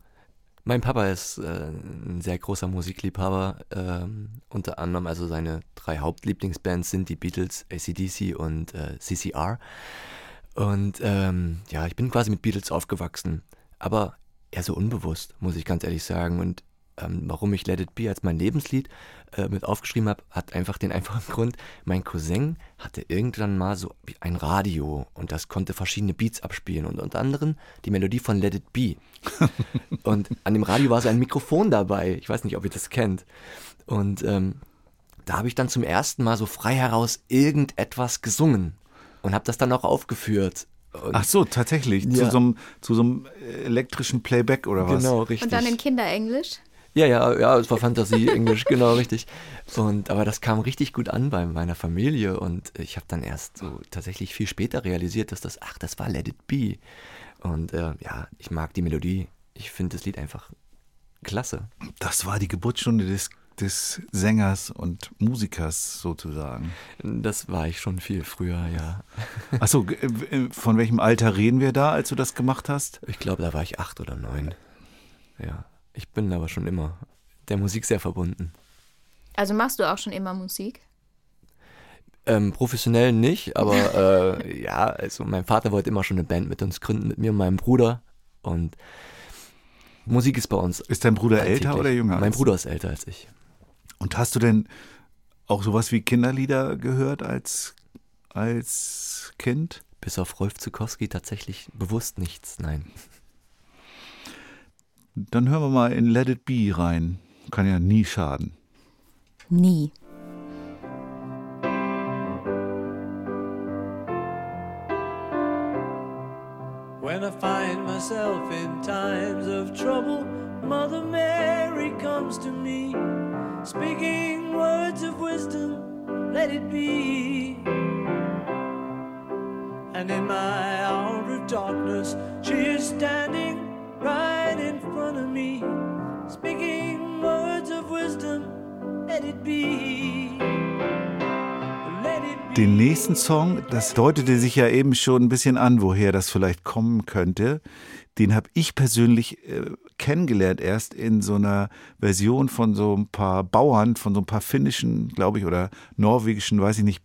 mein Papa ist äh, ein sehr großer Musikliebhaber. Ähm, unter anderem, also seine drei Hauptlieblingsbands sind die Beatles, ACDC und äh, CCR. Und ähm, ja, ich bin quasi mit Beatles aufgewachsen. Aber eher so unbewusst, muss ich ganz ehrlich sagen. Und ähm, warum ich Let It Be als mein Lebenslied äh, mit aufgeschrieben habe, hat einfach den einfachen (laughs) Grund, mein Cousin hatte irgendwann mal so ein Radio und das konnte verschiedene Beats abspielen und unter anderem die Melodie von Let It Be. (laughs) und an dem Radio war so ein Mikrofon dabei, ich weiß nicht, ob ihr das kennt. Und ähm, da habe ich dann zum ersten Mal so frei heraus irgendetwas gesungen und habe das dann auch aufgeführt und Ach so, tatsächlich. Ja. Zu, so einem, zu so einem elektrischen Playback oder was? Genau, richtig. Und dann in Kinderenglisch? Ja, ja, ja, es war Fantasie-Englisch, (laughs) genau, richtig. Und, aber das kam richtig gut an bei meiner Familie und ich habe dann erst so tatsächlich viel später realisiert, dass das, ach, das war Let It Be. Und äh, ja, ich mag die Melodie. Ich finde das Lied einfach klasse. Das war die Geburtsstunde des, des Sängers und Musikers sozusagen. Das war ich schon viel früher, ja. Achso, äh, von welchem Alter reden wir da, als du das gemacht hast? Ich glaube, da war ich acht oder neun. Ja. Ich bin aber schon immer der Musik sehr verbunden. Also machst du auch schon immer Musik? Ähm, professionell nicht, aber (laughs) äh, ja, also mein Vater wollte immer schon eine Band mit uns gründen, mit mir und meinem Bruder. Und Musik ist bei uns. Ist dein Bruder älter oder jünger? Mein Bruder ist älter als ich. Und hast du denn auch sowas wie Kinderlieder gehört als, als Kind? Bis auf Rolf Zukowski tatsächlich bewusst nichts, nein. Dann hören wir mal in Let It Be rein. Kann ja nie schaden. Nie. When I find myself in times of trouble, Mother Mary comes to me, speaking words of wisdom, let it be. And in my hour of darkness, she is standing right me, speaking words of wisdom, let it be. Den nächsten Song, das deutete sich ja eben schon ein bisschen an, woher das vielleicht kommen könnte. Den habe ich persönlich äh, kennengelernt erst in so einer Version von so ein paar Bauern, von so ein paar finnischen, glaube ich, oder norwegischen, weiß ich nicht,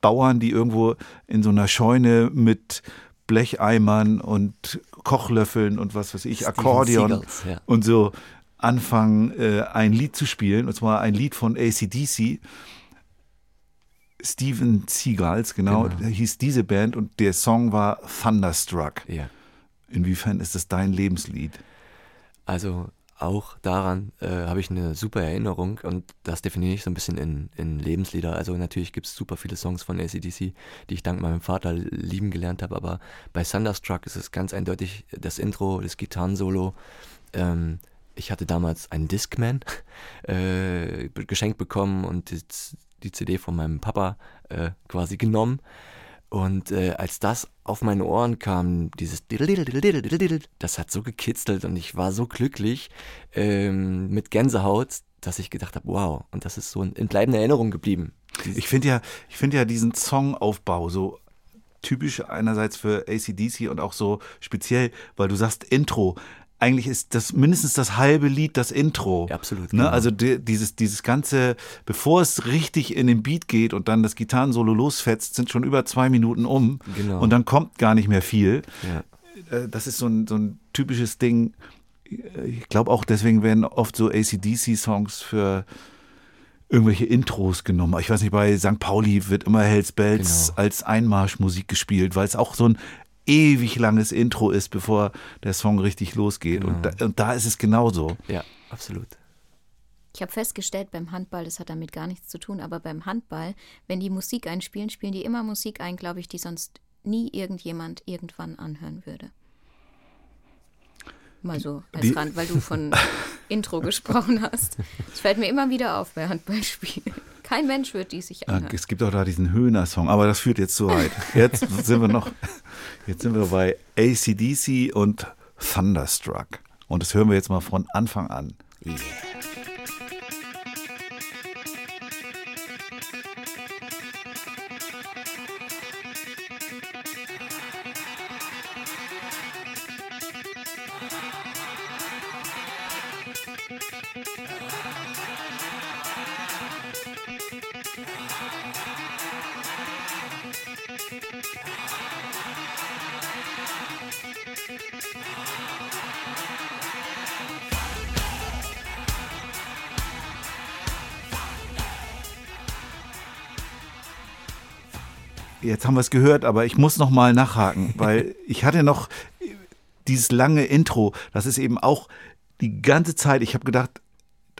Bauern, die irgendwo in so einer Scheune mit Blecheimern und Kochlöffeln und was weiß ich, Steven Akkordeon Seagulls, ja. und so anfangen, äh, ein Lied zu spielen, und zwar ein Lied von ACDC. Steven Seagulls, genau, genau, hieß diese Band und der Song war Thunderstruck. Ja. Inwiefern ist das dein Lebenslied? Also auch daran äh, habe ich eine super Erinnerung und das definiere ich so ein bisschen in, in Lebenslieder. Also natürlich gibt es super viele Songs von ACDC, die ich dank meinem Vater lieben gelernt habe, aber bei Thunderstruck ist es ganz eindeutig das Intro, das Gitarrensolo. Ähm, ich hatte damals einen Discman (laughs) äh, geschenkt bekommen und die, die, CD von meinem Papa äh, quasi genommen. Und äh, als das auf meine Ohren kam, dieses das hat so gekitzelt und ich war so glücklich ähm, mit Gänsehaut, dass ich gedacht habe, wow, und das ist so in bleibender Erinnerung geblieben. Ich finde ja, ich finde ja diesen Songaufbau so typisch einerseits für ACDC und auch so speziell, weil du sagst Intro eigentlich ist das mindestens das halbe Lied das Intro. Ja, absolut. Ne? Genau. Also die, dieses, dieses ganze, bevor es richtig in den Beat geht und dann das Gitarrensolo losfetzt, sind schon über zwei Minuten um. Genau. Und dann kommt gar nicht mehr viel. Ja. Äh, das ist so ein, so ein typisches Ding. Ich glaube auch, deswegen werden oft so ACDC-Songs für irgendwelche Intros genommen. Ich weiß nicht, bei St. Pauli wird immer Hells Bells genau. als Einmarschmusik gespielt, weil es auch so ein ewig langes Intro ist, bevor der Song richtig losgeht. Genau. Und, da, und da ist es genauso. Ja, absolut. Ich habe festgestellt beim Handball, das hat damit gar nichts zu tun, aber beim Handball, wenn die Musik einspielen, spielen die immer Musik ein, glaube ich, die sonst nie irgendjemand irgendwann anhören würde. Mal so als die, Rand, weil du von (laughs) Intro gesprochen hast. Es fällt mir immer wieder auf bei Handballspielen. Kein Mensch wird die sich anhören. Es gibt auch da diesen Höhner-Song, aber das führt jetzt zu weit. Jetzt sind wir noch, jetzt sind wir bei ACDC und Thunderstruck. Und das hören wir jetzt mal von Anfang an. Yeah. Jetzt haben wir es gehört, aber ich muss noch mal nachhaken, (laughs) weil ich hatte noch dieses lange Intro. Das ist eben auch die ganze Zeit. Ich habe gedacht,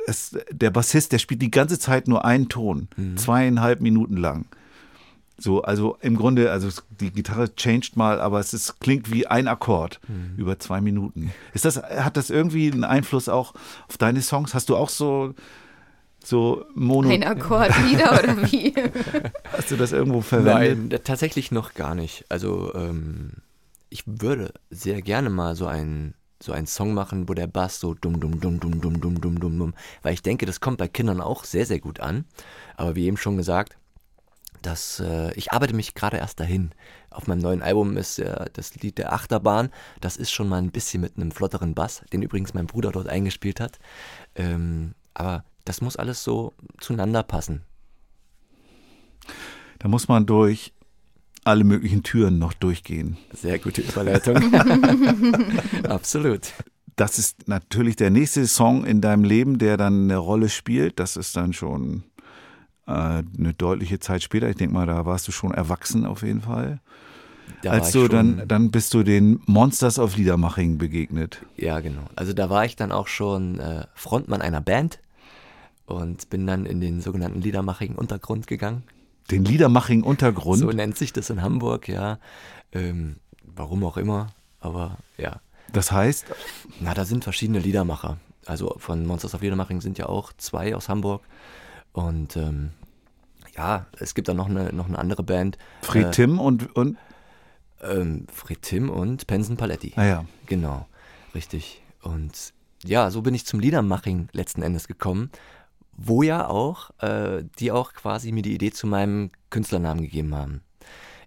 es, der Bassist, der spielt die ganze Zeit nur einen Ton, mhm. zweieinhalb Minuten lang. So, also im Grunde, also die Gitarre changed mal, aber es ist, klingt wie ein Akkord mhm. über zwei Minuten. Ist das, hat das irgendwie einen Einfluss auch auf deine Songs? Hast du auch so so Mono. Ein Akkordlieder oder (laughs) wie? Hast du das irgendwo verwendet? Nein, tatsächlich noch gar nicht. Also ähm, ich würde sehr gerne mal so einen so einen Song machen, wo der Bass so dumm dumm dumm dumm dumm dumm dumm dumm dumm, weil ich denke, das kommt bei Kindern auch sehr sehr gut an. Aber wie eben schon gesagt, dass äh, ich arbeite mich gerade erst dahin. Auf meinem neuen Album ist äh, das Lied der Achterbahn. Das ist schon mal ein bisschen mit einem flotteren Bass, den übrigens mein Bruder dort eingespielt hat. Ähm, aber das muss alles so zueinander passen. Da muss man durch alle möglichen Türen noch durchgehen. Sehr gute Überleitung. (laughs) Absolut. Das ist natürlich der nächste Song in deinem Leben, der dann eine Rolle spielt. Das ist dann schon eine deutliche Zeit später. Ich denke mal, da warst du schon erwachsen auf jeden Fall. Da Als du dann, dann bist du den Monsters of Liedermaching begegnet. Ja, genau. Also da war ich dann auch schon äh, Frontmann einer Band und bin dann in den sogenannten Liedermachigen Untergrund gegangen. Den Liedermachigen Untergrund? So nennt sich das in Hamburg, ja. Ähm, warum auch immer, aber ja. Das heißt? Na, da sind verschiedene Liedermacher. Also von Monsters of Liedermaching sind ja auch zwei aus Hamburg. Und ähm, ja, es gibt dann noch eine, noch eine andere Band. Fred äh, Tim und. und? Ähm, Fred Tim und Penson Paletti. Ah ja. Genau, richtig. Und ja, so bin ich zum Liedermaching letzten Endes gekommen wo ja auch, äh, die auch quasi mir die Idee zu meinem Künstlernamen gegeben haben.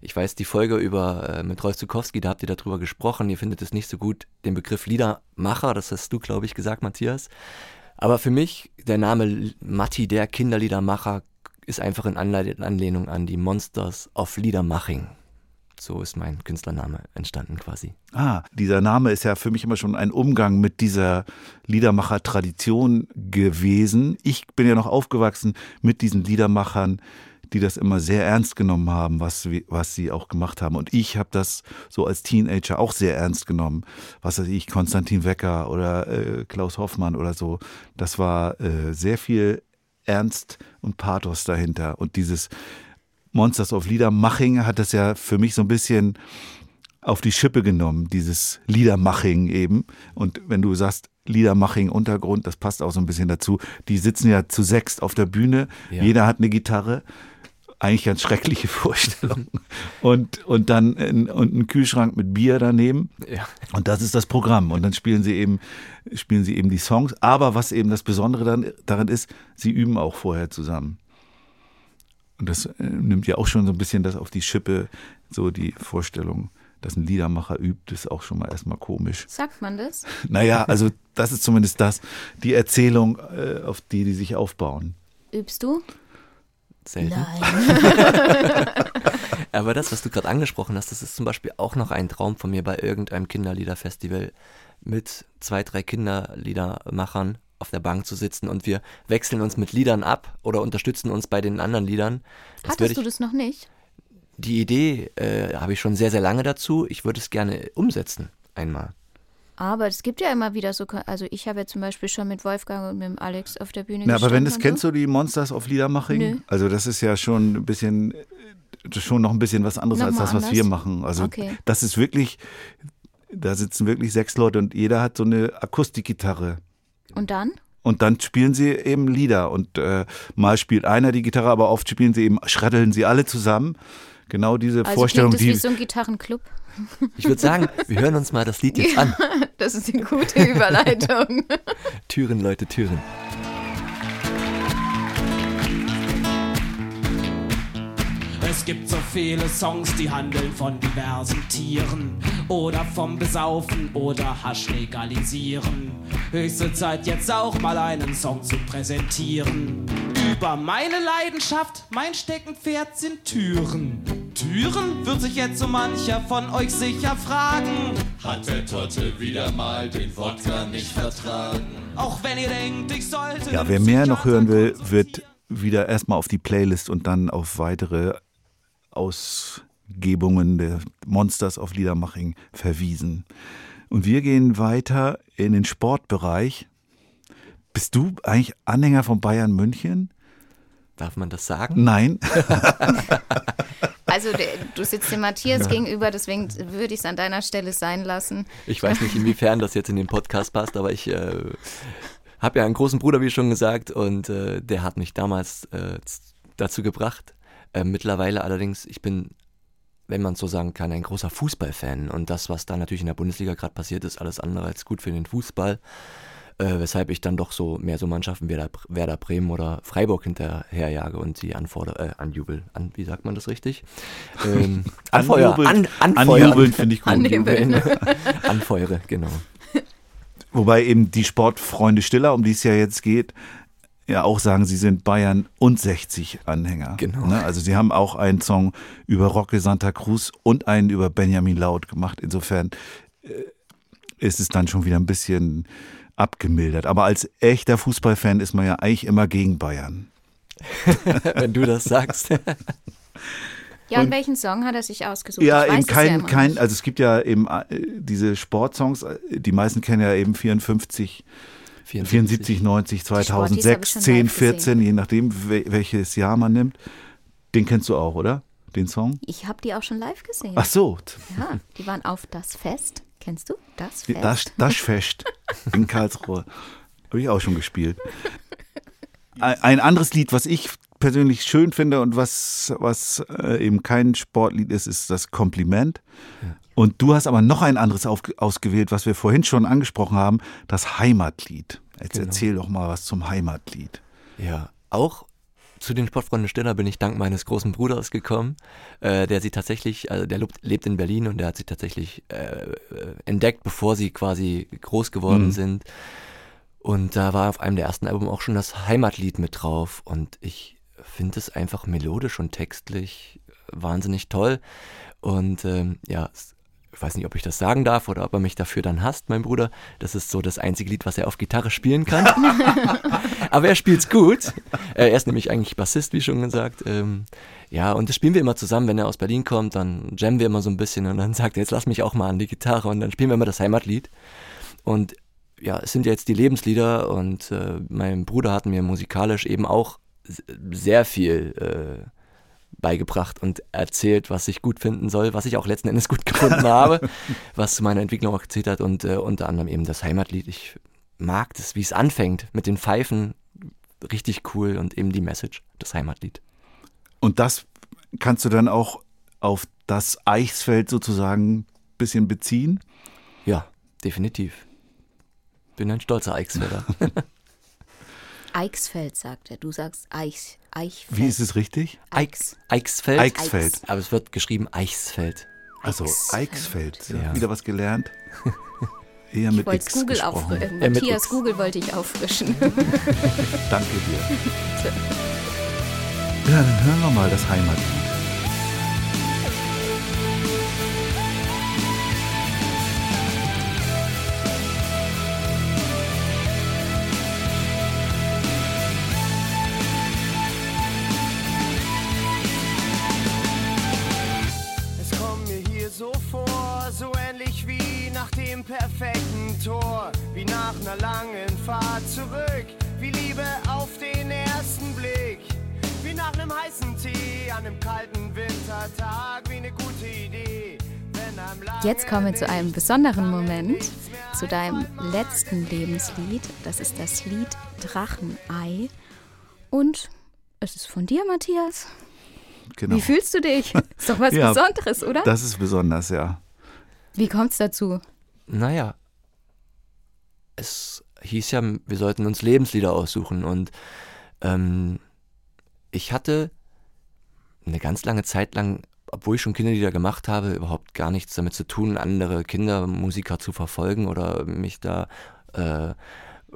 Ich weiß, die Folge über äh, mit Rolf Zukowski, da habt ihr darüber gesprochen, ihr findet es nicht so gut, den Begriff Liedermacher, das hast du, glaube ich, gesagt, Matthias. Aber für mich, der Name Matti, der Kinderliedermacher, ist einfach in Anlehnung an die Monsters of Liedermaching. So ist mein Künstlername entstanden quasi. Ah, dieser Name ist ja für mich immer schon ein Umgang mit dieser Liedermacher-Tradition gewesen. Ich bin ja noch aufgewachsen mit diesen Liedermachern, die das immer sehr ernst genommen haben, was, was sie auch gemacht haben. Und ich habe das so als Teenager auch sehr ernst genommen. Was weiß ich, Konstantin Wecker oder äh, Klaus Hoffmann oder so. Das war äh, sehr viel Ernst und Pathos dahinter. Und dieses Monsters of Liedermaching hat das ja für mich so ein bisschen auf die Schippe genommen, dieses Liedermaching eben. Und wenn du sagst, Liedermaching Untergrund, das passt auch so ein bisschen dazu. Die sitzen ja zu sechst auf der Bühne, ja. jeder hat eine Gitarre. Eigentlich ganz schreckliche (laughs) Vorstellung. Und, und dann in, und ein Kühlschrank mit Bier daneben. Ja. Und das ist das Programm. Und dann spielen sie eben, spielen sie eben die Songs. Aber was eben das Besondere dann, daran ist, sie üben auch vorher zusammen. Und das äh, nimmt ja auch schon so ein bisschen das auf die Schippe, so die Vorstellung, dass ein Liedermacher übt, ist auch schon mal erstmal komisch. Sagt man das? (laughs) Naja, also das ist zumindest das, die Erzählung, äh, auf die die sich aufbauen. Übst du? Selten. Nein. (laughs) Aber das, was du gerade angesprochen hast, das ist zum Beispiel auch noch ein Traum von mir bei irgendeinem Kinderliederfestival mit zwei, drei Kinderliedermachern auf der Bank zu sitzen und wir wechseln uns mit Liedern ab oder unterstützen uns bei den anderen Liedern. Das Hattest ich, du das noch nicht? Die Idee äh, habe ich schon sehr, sehr lange dazu. Ich würde es gerne umsetzen, einmal. Aber es gibt ja immer wieder so, also ich habe ja zum Beispiel schon mit Wolfgang und mit dem Alex auf der Bühne Na, Aber wenn das kennst so. du die Monsters of Liedermaching? Nö. Also das ist ja schon ein bisschen, schon noch ein bisschen was anderes noch als das, anders? was wir machen. Also okay. das ist wirklich Da sitzen wirklich sechs Leute und jeder hat so eine Akustikgitarre. Und dann? Und dann spielen sie eben Lieder und äh, mal spielt einer die Gitarre, aber oft spielen sie eben, schraddeln sie alle zusammen. Genau diese also Vorstellung, klingt. Das wie so ein Gitarrenclub. Ich würde sagen, wir hören uns mal das Lied jetzt an. das ist eine gute Überleitung. (laughs) Türen, Leute, Türen. Es gibt so viele Songs, die handeln von diversen Tieren oder vom Besaufen oder Hasch legalisieren. Höchste Zeit jetzt auch mal einen Song zu präsentieren. Über meine Leidenschaft, mein Steckenpferd sind Türen. Türen wird sich jetzt so mancher von euch sicher fragen. Hat der Totte wieder mal den Wodka nicht vertragen? Auch wenn ihr denkt, ich sollte. Ja, wer mehr noch hören will, wird wieder erstmal auf die Playlist und dann auf weitere Ausgebungen der Monsters of Liedermaching verwiesen. Und wir gehen weiter in den Sportbereich. Bist du eigentlich Anhänger von Bayern München? Darf man das sagen? Nein. (laughs) (laughs) Also du sitzt dem Matthias ja. gegenüber, deswegen würde ich es an deiner Stelle sein lassen. Ich weiß nicht, inwiefern das jetzt in den Podcast passt, aber ich äh, habe ja einen großen Bruder, wie schon gesagt, und äh, der hat mich damals äh, dazu gebracht, äh, mittlerweile allerdings, ich bin, wenn man so sagen kann, ein großer Fußballfan. Und das, was da natürlich in der Bundesliga gerade passiert ist, alles andere als gut für den Fußball. Äh, weshalb ich dann doch so mehr so Mannschaften wie Werder, Werder Bremen oder Freiburg hinterherjage und sie anfordere, äh, anjubel, an, wie sagt man das richtig? Ähm, (laughs) anfeuer, an, anfeuern. Anjubeln finde ich gut. Anjubeln. (laughs) Anfeuere, genau. Wobei eben die Sportfreunde Stiller, um die es ja jetzt geht, ja auch sagen, sie sind Bayern und 60 Anhänger. Genau. Ne? Also sie haben auch einen Song über Roque Santa Cruz und einen über Benjamin Laut gemacht. Insofern äh, ist es dann schon wieder ein bisschen abgemildert. Aber als echter Fußballfan ist man ja eigentlich immer gegen Bayern. (laughs) Wenn du das sagst. (laughs) Ja, und, und welchen Song hat er sich ausgesucht? Ja, eben kein, ja kein, also es gibt ja eben äh, diese Sportsongs, die meisten kennen ja eben 54 74, 90, 2006, 10, 14, je nachdem, welches Jahr man nimmt. Den kennst du auch, oder? Den Song? Ich habe die auch schon live gesehen. Ach so. Ja, die waren auf Das Fest. Kennst du Das Fest? Das, das Fest in (laughs) Karlsruhe. Habe ich auch schon gespielt. Ein anderes Lied, was ich persönlich schön finde und was, was äh, eben kein Sportlied ist, ist das Kompliment. Ja. Und du hast aber noch ein anderes auf, ausgewählt, was wir vorhin schon angesprochen haben, das Heimatlied. Jetzt genau. erzähl doch mal was zum Heimatlied. Ja, auch zu den Sportfreunden Stiller bin ich dank meines großen Bruders gekommen, äh, der sie tatsächlich, also der lebt in Berlin und der hat sie tatsächlich äh, entdeckt, bevor sie quasi groß geworden mhm. sind. Und da war auf einem der ersten Alben auch schon das Heimatlied mit drauf. Und ich finde es einfach melodisch und textlich wahnsinnig toll. Und ähm, ja, ich weiß nicht, ob ich das sagen darf oder ob er mich dafür dann hasst, mein Bruder. Das ist so das einzige Lied, was er auf Gitarre spielen kann. (laughs) (laughs) Aber er spielt's gut. Er ist nämlich eigentlich Bassist, wie schon gesagt. Ähm, ja, und das spielen wir immer zusammen. Wenn er aus Berlin kommt, dann jammen wir immer so ein bisschen und dann sagt er, jetzt lass mich auch mal an die Gitarre und dann spielen wir immer das Heimatlied. Und ja, es sind jetzt die Lebenslieder und äh, mein Bruder hat mir musikalisch eben auch sehr viel äh, beigebracht und erzählt, was ich gut finden soll, was ich auch letzten Endes gut gefunden habe, (laughs) was zu meiner Entwicklung auch gezählt hat und äh, unter anderem eben das Heimatlied. Ich mag das, wie es anfängt mit den Pfeifen, richtig cool und eben die Message, das Heimatlied. Und das kannst du dann auch auf das Eichsfeld sozusagen ein bisschen beziehen? Ja, definitiv. Bin ein stolzer Eichsfelder. (laughs) Eichsfeld, sagt er. Du sagst Eich, Eichfeld. Wie ist es richtig? Eichs, Eichsfeld. Eichsfeld. Aber es wird geschrieben Eichsfeld. Also Eichsfeld. Ja. Wieder was gelernt. (laughs) Eher ich mit X Google gesprochen. auffrischen. Äh, Matthias Google wollte ich auffrischen. (laughs) Danke dir. ja, dann hören wir mal das Heimatlied. perfekten Tor, wie nach einer langen Fahrt zurück, wie Liebe auf den ersten Blick, wie nach einem heißen Tee an einem kalten Wintertag, wie eine gute Idee. Jetzt kommen wir zu einem besonderen Moment, zu deinem letzten Lebenslied. Das ist das Lied Drachenei. Und es ist von dir, Matthias. Genau. Wie fühlst du dich? Ist doch was ja, Besonderes, oder? Das ist besonders, ja. Wie kommt es dazu? Naja, es hieß ja, wir sollten uns Lebenslieder aussuchen und ähm, ich hatte eine ganz lange Zeit lang, obwohl ich schon Kinderlieder gemacht habe, überhaupt gar nichts damit zu tun, andere Kindermusiker zu verfolgen oder mich da äh,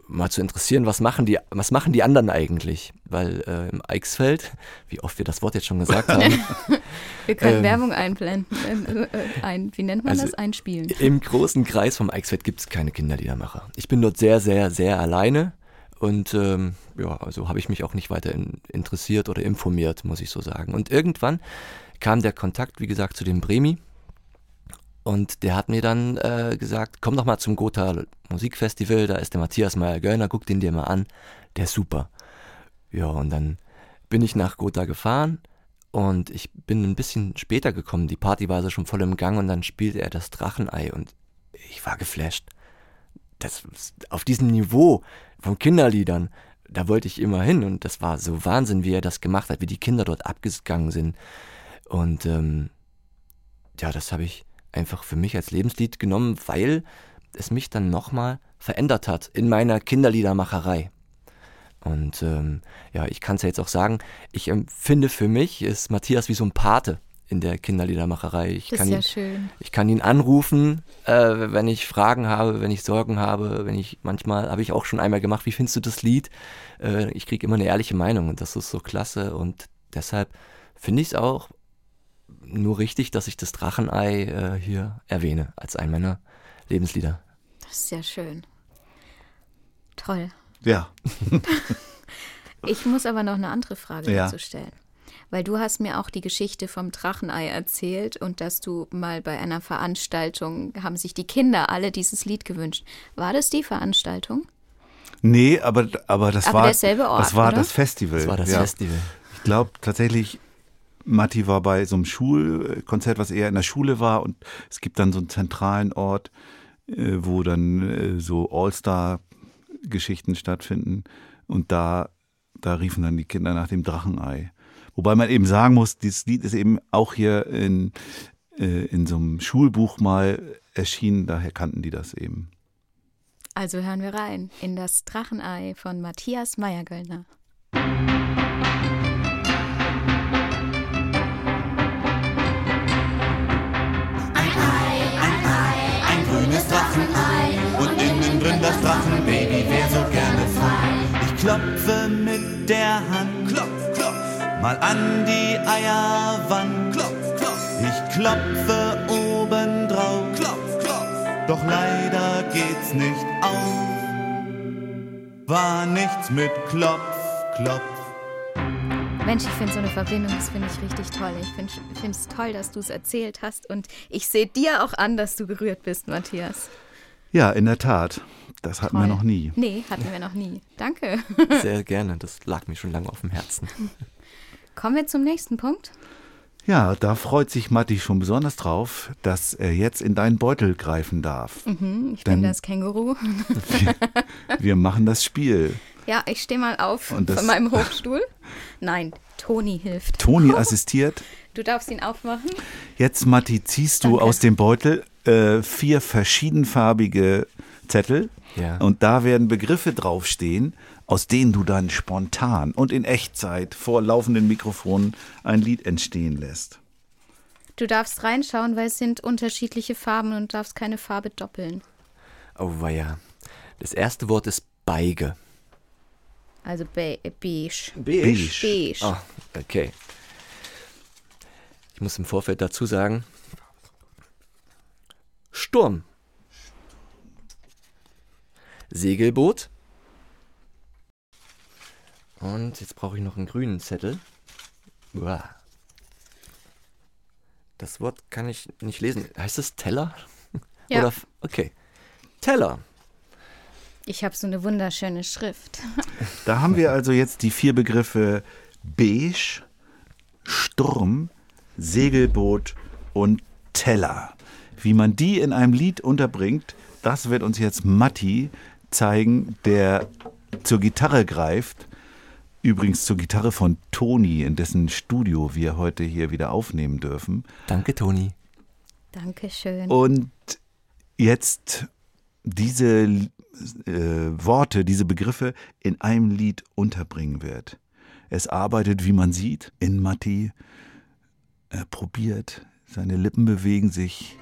mal zu interessieren, was machen die, was machen die anderen eigentlich? Weil äh, im Eichsfeld, wie oft wir das Wort jetzt schon gesagt haben. (laughs) wir können ähm, Werbung einblenden. Äh, ein, wie nennt man also das? Einspielen. Im großen Kreis vom Eichsfeld gibt es keine Kinderliedermacher. Ich bin dort sehr, sehr, sehr alleine. Und ähm, ja, also habe ich mich auch nicht weiter in, interessiert oder informiert, muss ich so sagen. Und irgendwann kam der Kontakt, wie gesagt, zu dem Bremi. Und der hat mir dann äh, gesagt, komm doch mal zum Gotha Musikfestival, da ist der Matthias Meyer-Göllner, guck den dir mal an, der ist super. Ja, und dann bin ich nach Gotha gefahren und ich bin ein bisschen später gekommen. Die Party war also schon voll im Gang und dann spielte er das Drachenei und ich war geflasht. Das, auf diesem Niveau von Kinderliedern, da wollte ich immer hin und das war so Wahnsinn, wie er das gemacht hat, wie die Kinder dort abgegangen sind. Und ähm, ja, das habe ich einfach für mich als Lebenslied genommen, weil es mich dann nochmal verändert hat in meiner Kinderliedermacherei. Und ähm, ja, ich kann es ja jetzt auch sagen, ich empfinde für mich, ist Matthias wie so ein Pate in der Kinderliedermacherei. Ich das kann ist ja ihn, schön. Ich kann ihn anrufen, äh, wenn ich Fragen habe, wenn ich Sorgen habe, wenn ich manchmal, habe ich auch schon einmal gemacht, wie findest du das Lied? Äh, ich kriege immer eine ehrliche Meinung und das ist so klasse und deshalb finde ich es auch nur richtig, dass ich das Drachenei äh, hier erwähne als einen meiner Lebenslieder. Das ist sehr schön. Toll. Ja. (laughs) ich muss aber noch eine andere Frage ja. dazu stellen weil du hast mir auch die Geschichte vom Drachenei erzählt und dass du mal bei einer Veranstaltung haben sich die Kinder alle dieses Lied gewünscht. War das die Veranstaltung? Nee, aber, aber das aber war, derselbe Ort, das, war oder? das Festival. Das war das ja. Festival. Ich glaube tatsächlich, Matti war bei so einem Schulkonzert, was eher in der Schule war und es gibt dann so einen zentralen Ort, äh, wo dann äh, so All-Star-Geschichten stattfinden und da, da riefen dann die Kinder nach dem Drachenei. Wobei man eben sagen muss, dieses Lied ist eben auch hier in, äh, in so einem Schulbuch mal erschienen, daher kannten die das eben. Also hören wir rein in das Drachenei von Matthias Meyergöllner. Klopfe mit der Hand, klopf, klopf mal an die Eierwand. Klopf, klopf. Ich klopfe oben drauf. Klopf, klopf. Doch leider geht's nicht auf. War nichts mit Klopf, Klopf. Mensch, ich finde so eine Verbindung, das finde ich richtig toll. Ich finde es toll, dass du es erzählt hast und ich sehe dir auch an, dass du gerührt bist, Matthias. Ja, in der Tat. Das hatten toll. wir noch nie. Nee, hatten wir noch nie. Danke. (laughs) Sehr gerne, das lag mir schon lange auf dem Herzen. Kommen wir zum nächsten Punkt. Ja, da freut sich Matti schon besonders drauf, dass er jetzt in deinen Beutel greifen darf. Mhm, ich Denn bin das Känguru. (laughs) Wir, wir, machen das Spiel. Ja, ich stehe mal auf von meinem Hochstuhl. Nein, Toni hilft. Toni (laughs) assistiert. Du darfst ihn aufmachen. Jetzt, Matti, ziehst du Danke. aus dem Beutel äh, vier verschiedenfarbige Zettel. Ja. Und da werden Begriffe draufstehen aus denen du dann spontan und in Echtzeit vor laufenden Mikrofonen ein Lied entstehen lässt. Du darfst reinschauen, weil es sind unterschiedliche Farben und darfst keine Farbe doppeln. Oh weia. Das erste Wort ist Beige. Also be beige. Beige. Beige. Oh, okay. Ich muss im Vorfeld dazu sagen, Sturm. Segelboot. Und jetzt brauche ich noch einen grünen Zettel. Uah. Das Wort kann ich nicht lesen. Heißt es Teller? Ja. Oder, okay. Teller. Ich habe so eine wunderschöne Schrift. (laughs) Da haben wir also jetzt die vier Begriffe Beige, Sturm, Segelboot und Teller. Wie man die in einem Lied unterbringt, das wird uns jetzt Matti zeigen, der zur Gitarre greift. Übrigens zur Gitarre von Toni, in dessen Studio wir heute hier wieder aufnehmen dürfen. Danke, Toni. Dankeschön. Und jetzt diese äh, Worte, diese Begriffe in einem Lied unterbringen wird. Es arbeitet, wie man sieht, in Matti. Er probiert, seine Lippen bewegen sich.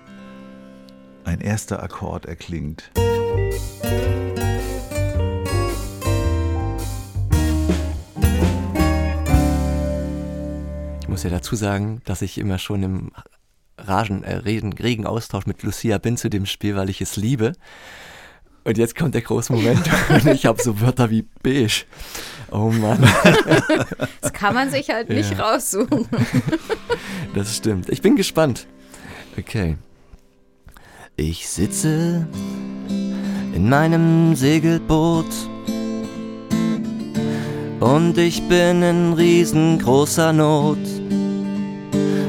Ein erster Akkord erklingt. Ich muss ja dazu sagen, dass ich immer schon im Ragen, äh, regen, regen Austausch mit Lucia bin zu dem Spiel, weil ich es liebe. Und jetzt kommt der große Moment (laughs) (laughs) und ich habe so Wörter wie beige. Oh Mann. (laughs) Das kann man sich halt nicht ja. raussuchen. Das stimmt. Ich bin gespannt. Okay. Ich sitze in meinem Segelboot und ich bin in riesengroßer Not.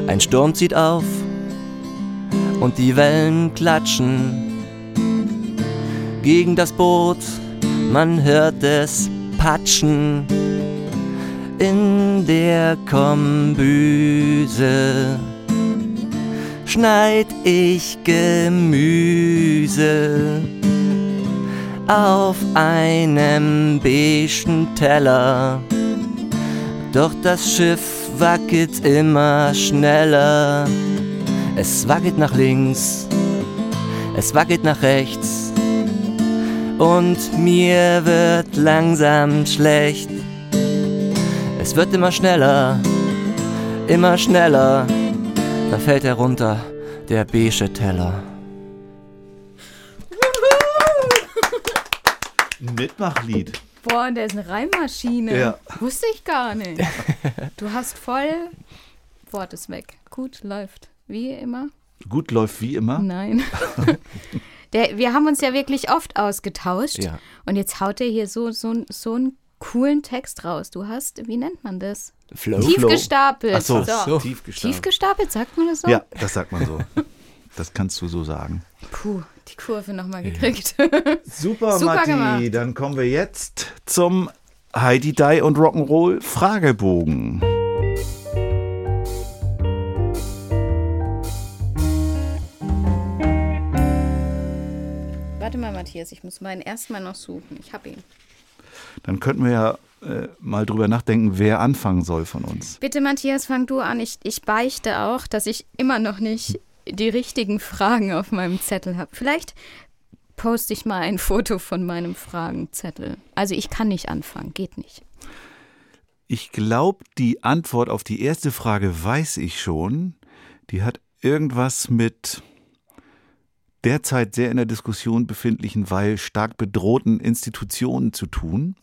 Ein Sturm zieht auf und die Wellen klatschen gegen das Boot. Man hört es patschen in der Kombüse schneid ich Gemüse auf einem beigen Teller. Doch das Schiff wackelt immer schneller. Es wackelt nach links, es wackelt nach rechts. Und mir wird langsam schlecht. Es wird immer schneller, immer schneller. Da fällt er runter, der beige Teller. Mitmachlied. Boah, der ist eine Reimmaschine. Ja. Wusste ich gar nicht. Du hast voll. Wort ist weg. Gut läuft. Wie immer. Gut läuft wie immer? Nein. (laughs) Der, wir haben uns ja wirklich oft ausgetauscht. Ja. Und jetzt haut er hier so, so, so einen coolen Text raus. Du hast, wie nennt man das? Flow. Tief gestapelt. Ach so, so. Tief, gestapelt. Tief gestapelt, sagt man das so? Ja, das sagt man so. Das kannst du so sagen. Puh, die Kurve nochmal gekriegt. (laughs) Super, Super Matti. Gemacht. Dann kommen wir jetzt zum Heidi Die und Rock'n'Roll Fragebogen. Warte mal, Matthias, ich muss meinen erstmal noch suchen. Ich habe ihn. Dann könnten wir ja äh, mal drüber nachdenken, wer anfangen soll von uns. Bitte, Matthias, fang du an. Ich, ich beichte auch, dass ich immer noch nicht die richtigen Fragen auf meinem Zettel habe. Vielleicht poste ich mal ein Foto von meinem Fragenzettel. Also ich kann nicht anfangen, geht nicht. Ich glaube, die Antwort auf die erste Frage weiß ich schon. Die hat irgendwas mit derzeit sehr in der Diskussion befindlichen, weil stark bedrohten Institutionen zu tun.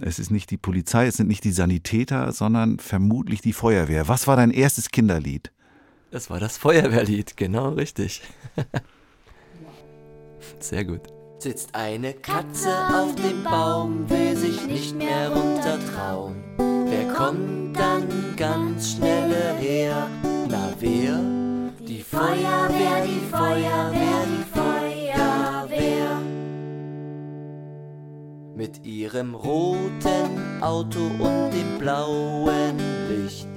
Es ist nicht die Polizei, es sind nicht die Sanitäter, sondern vermutlich die Feuerwehr. Was war dein erstes Kinderlied? Das war das Feuerwehrlied, genau richtig. (laughs) Sehr gut. Sitzt eine Katze auf dem Baum, will sich nicht mehr runtertrauen. Wer kommt dann ganz schnell her? Na wer? Die Feuerwehr, die Feuerwehr, die Feuerwehr. Mit ihrem roten Auto und dem blauen Licht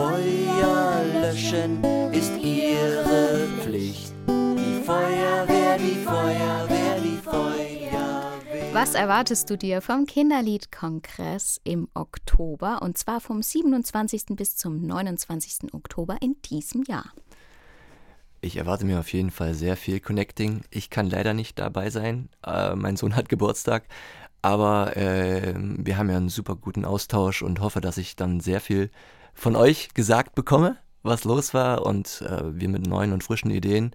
Feuer löschen ist ihre Pflicht. Die Feuerwehr, die Feuerwehr, die Feuerwehr. Was erwartest du dir vom Kinderliedkongress im Oktober und zwar vom 27. bis zum 29. Oktober in diesem Jahr? Ich erwarte mir auf jeden Fall sehr viel Connecting. Ich kann leider nicht dabei sein. Äh, mein Sohn hat Geburtstag. Aber äh, wir haben ja einen super guten Austausch und hoffe, dass ich dann sehr viel von euch gesagt bekomme, was los war und äh, wir mit neuen und frischen Ideen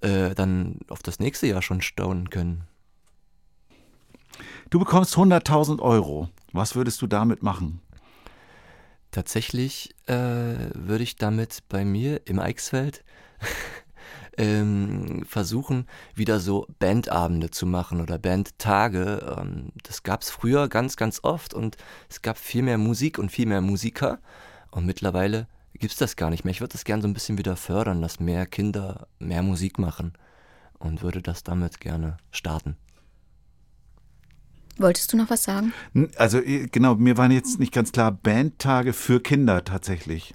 äh, dann auf das nächste Jahr schon staunen können. Du bekommst 100.000 Euro. Was würdest du damit machen? Tatsächlich äh, würde ich damit bei mir im Eichsfeld (laughs) ähm, versuchen, wieder so Bandabende zu machen oder Bandtage. Ähm, das gab es früher ganz, ganz oft und es gab viel mehr Musik und viel mehr Musiker. Und mittlerweile gibt es das gar nicht mehr. Ich würde das gerne so ein bisschen wieder fördern, dass mehr Kinder mehr Musik machen und würde das damit gerne starten. Wolltest du noch was sagen? Also äh, genau, mir waren jetzt nicht ganz klar Bandtage für Kinder tatsächlich.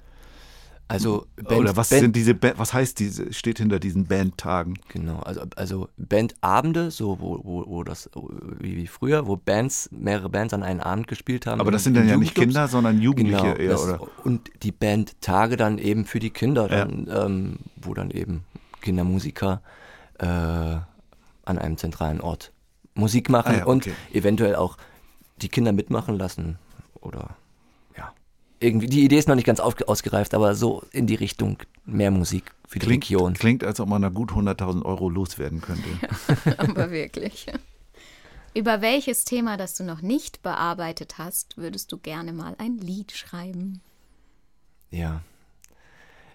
Also Band, oder was Band, sind diese was heißt diese steht hinter diesen Bandtagen? Genau, also also Bandabende, so wo, wo, wo das wie, wie früher, wo Bands mehrere Bands an einem Abend gespielt haben. Aber das sind dann ja nicht Kinder, sondern Jugendliche genau, eher, das, oder? Und die Bandtage dann eben für die Kinder, dann, ja. ähm, wo dann eben Kindermusiker äh, an einem zentralen Ort Musik machen ah, ja, okay. und eventuell auch die Kinder mitmachen lassen oder irgendwie, die Idee ist noch nicht ganz ausgereift, aber so in die Richtung mehr Musik für die klingt, Region. Klingt, als ob man da gut 100.000 Euro loswerden könnte. (laughs) aber wirklich. Über welches Thema, das du noch nicht bearbeitet hast, würdest du gerne mal ein Lied schreiben? Ja.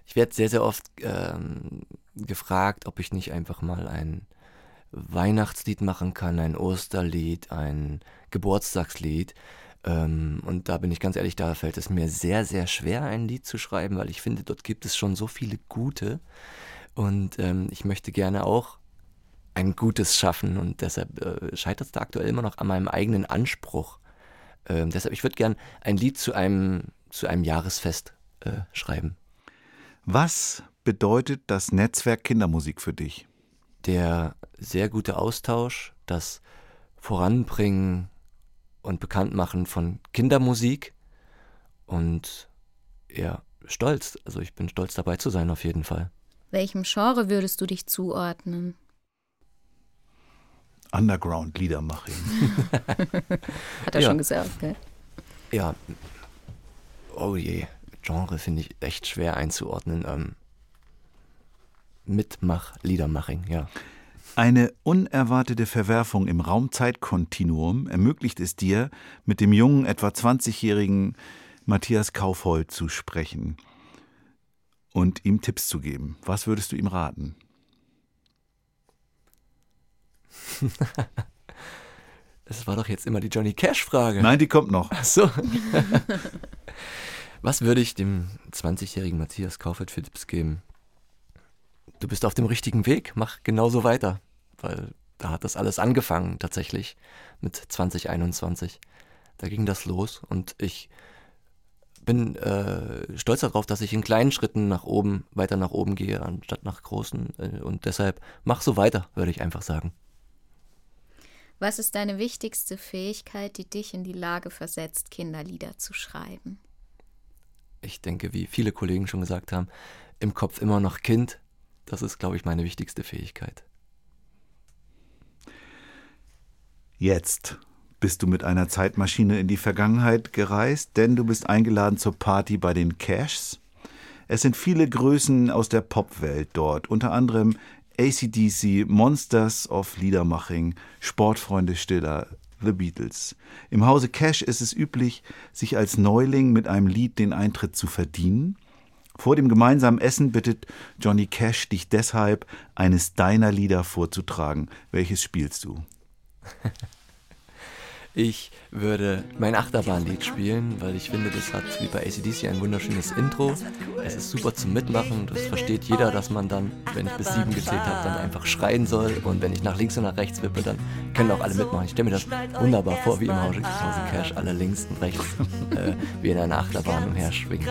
Ich werde sehr, sehr oft ähm, gefragt, ob ich nicht einfach mal ein Weihnachtslied machen kann, ein Osterlied, ein Geburtstagslied. Ähm, und da bin ich ganz ehrlich, da fällt es mir sehr, sehr schwer, ein Lied zu schreiben, weil ich finde, dort gibt es schon so viele gute. Und ähm, ich möchte gerne auch ein Gutes schaffen und deshalb äh, scheitert es da aktuell immer noch an meinem eigenen Anspruch. Ähm, deshalb, ich würde gerne ein Lied zu einem, zu einem Jahresfest äh, schreiben. Was bedeutet das Netzwerk Kindermusik für dich? Der sehr gute Austausch, das Voranbringen und Bekanntmachen von Kindermusik und ja, stolz. Also ich bin stolz dabei zu sein auf jeden Fall. Welchem Genre würdest du dich zuordnen? Underground-Liedermaching. (laughs) Hat er ja. schon gesagt, gell? Ja. Oh je, Genre finde ich echt schwer einzuordnen. Ähm, Mitmach-Liedermaching, ja. Eine unerwartete Verwerfung im Raumzeitkontinuum ermöglicht es dir, mit dem jungen, etwa 20-jährigen Matthias Kaufhold zu sprechen und ihm Tipps zu geben. Was würdest du ihm raten? (laughs) Das war doch jetzt immer die Johnny Cash-Frage. Nein, die kommt noch. Ach so. (laughs) Was würde ich dem 20-jährigen Matthias Kaufeld für Tipps geben? Du bist auf dem richtigen Weg, mach genauso weiter. Weil da hat das alles angefangen tatsächlich mit 2021. Da ging das los und ich bin äh, stolz darauf, dass ich in kleinen Schritten nach oben, weiter nach oben gehe, anstatt nach großen. Äh, und deshalb mach so weiter, würde ich einfach sagen. Was ist deine wichtigste Fähigkeit, die dich in die Lage versetzt, Kinderlieder zu schreiben? Ich denke, wie viele Kollegen schon gesagt haben, im Kopf immer noch Kind, das ist, glaube ich, meine wichtigste Fähigkeit. Jetzt bist du mit einer Zeitmaschine in die Vergangenheit gereist, denn du bist eingeladen zur Party bei den Cashs. Es sind viele Größen aus der Popwelt dort, unter anderem ACDC, Monsters of Liedermaching, Sportfreunde Stiller, The Beatles. Im Hause Cash ist es üblich, sich als Neuling mit einem Lied den Eintritt zu verdienen. Vor dem gemeinsamen Essen bittet Johnny Cash dich deshalb, eines deiner Lieder vorzutragen. Welches spielst du? (laughs) Ich würde mein Achterbahnlied spielen, weil ich finde, das hat wie bei ACDC ein wunderschönes Intro. Es ist super zum Mitmachen. Das versteht jeder, dass man dann, wenn ich bis sieben gezählt habe, dann einfach schreien soll. Und wenn ich nach links und nach rechts wippe, dann können auch alle mitmachen. Ich stelle mir das wunderbar vor, wie im Hause Cash, alle links und rechts, (laughs) äh, wie in einer Achterbahn umherschwingen.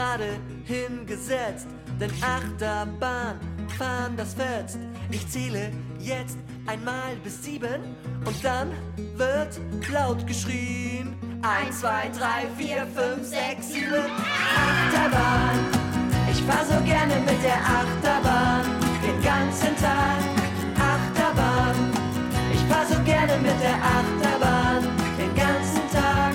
hingesetzt, denn Achterbahn fahren das fetzt. Ich zähle jetzt einmal bis sieben und dann wird laut geschrien. Eins, zwei, drei, vier, fünf, sechs, sieben. Achterbahn. Ich fahr so gerne mit der Achterbahn den ganzen Tag. Achterbahn. Ich fahr so gerne mit der Achterbahn den ganzen Tag.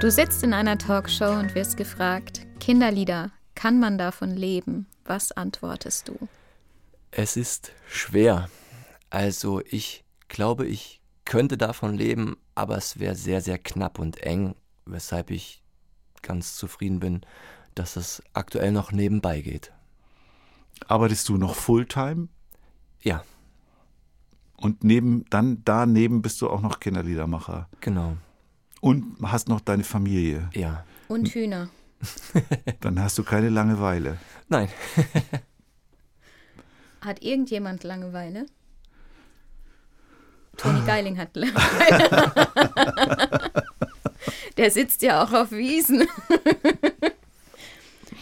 Du sitzt in einer Talkshow und wirst gefragt, Kinderlieder, kann man davon leben? Was antwortest du? Es ist schwer. Also ich glaube, ich könnte davon leben, aber es wäre sehr, sehr knapp und eng, weshalb ich ganz zufrieden bin, dass es aktuell noch nebenbei geht. Arbeitest du noch Fulltime? Ja. Und neben, dann daneben bist du auch noch Kinderliedermacher. Genau. Und hast noch deine Familie. Ja. Und Hühner. Dann hast du keine Langeweile. Nein. (laughs) Hat irgendjemand Langeweile? Toni Geiling hat Langeweile. (laughs) Der sitzt ja auch auf Wiesen. (laughs)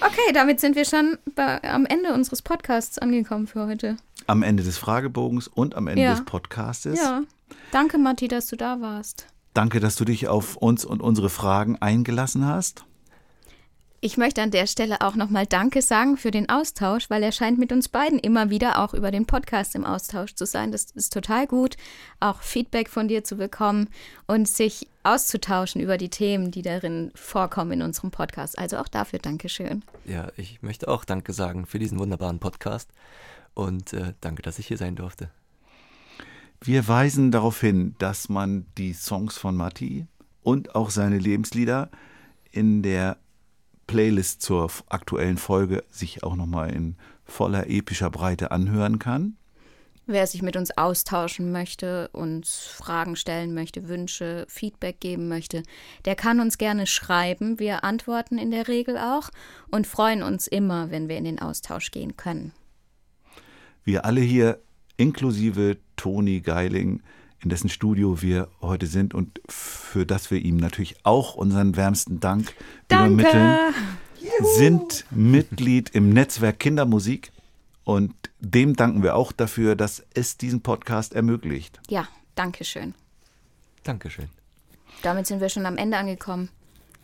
Okay, damit sind wir schon bei, am Ende unseres Podcasts angekommen für heute. Am Ende des Fragebogens und am Ende ja. des Podcastes. Ja. Danke, Matti, dass du da warst. Danke, dass du dich auf uns und unsere Fragen eingelassen hast. Ich möchte an der Stelle auch nochmal Danke sagen für den Austausch, weil er scheint mit uns beiden immer wieder auch über den Podcast im Austausch zu sein. Das ist total gut, auch Feedback von dir zu bekommen und sich auszutauschen über die Themen, die darin vorkommen in unserem Podcast. Also auch dafür Dankeschön. Ja, ich möchte auch Danke sagen für diesen wunderbaren Podcast und äh, danke, dass ich hier sein durfte. Wir weisen darauf hin, dass man die Songs von Matti und auch seine Lebenslieder in der Playlist zur aktuellen Folge sich auch nochmal in voller epischer Breite anhören kann. Wer sich mit uns austauschen möchte, uns Fragen stellen möchte, Wünsche, Feedback geben möchte, der kann uns gerne schreiben. Wir antworten in der Regel auch und freuen uns immer, wenn wir in den Austausch gehen können. Wir alle hier, inklusive Toni Geiling, in dessen Studio wir heute sind und für das wir ihm natürlich auch unseren wärmsten Dank Danke. übermitteln, Juhu. sind Mitglied im Netzwerk Kindermusik und dem danken wir auch dafür, dass es diesen Podcast ermöglicht. Ja, danke schön. Dankeschön. Damit sind wir schon am Ende angekommen.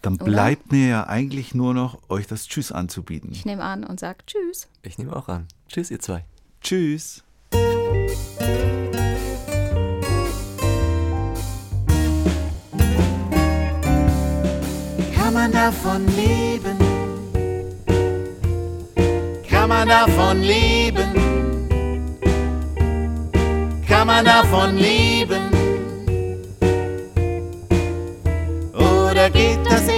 Dann Oder? bleibt mir ja eigentlich nur noch, euch das Tschüss anzubieten. Ich nehme an und sage Tschüss. Ich nehme auch an. Tschüss, ihr zwei. Tschüss. Man davon leben? Kann man davon leben? Kann man davon leben? Oder geht das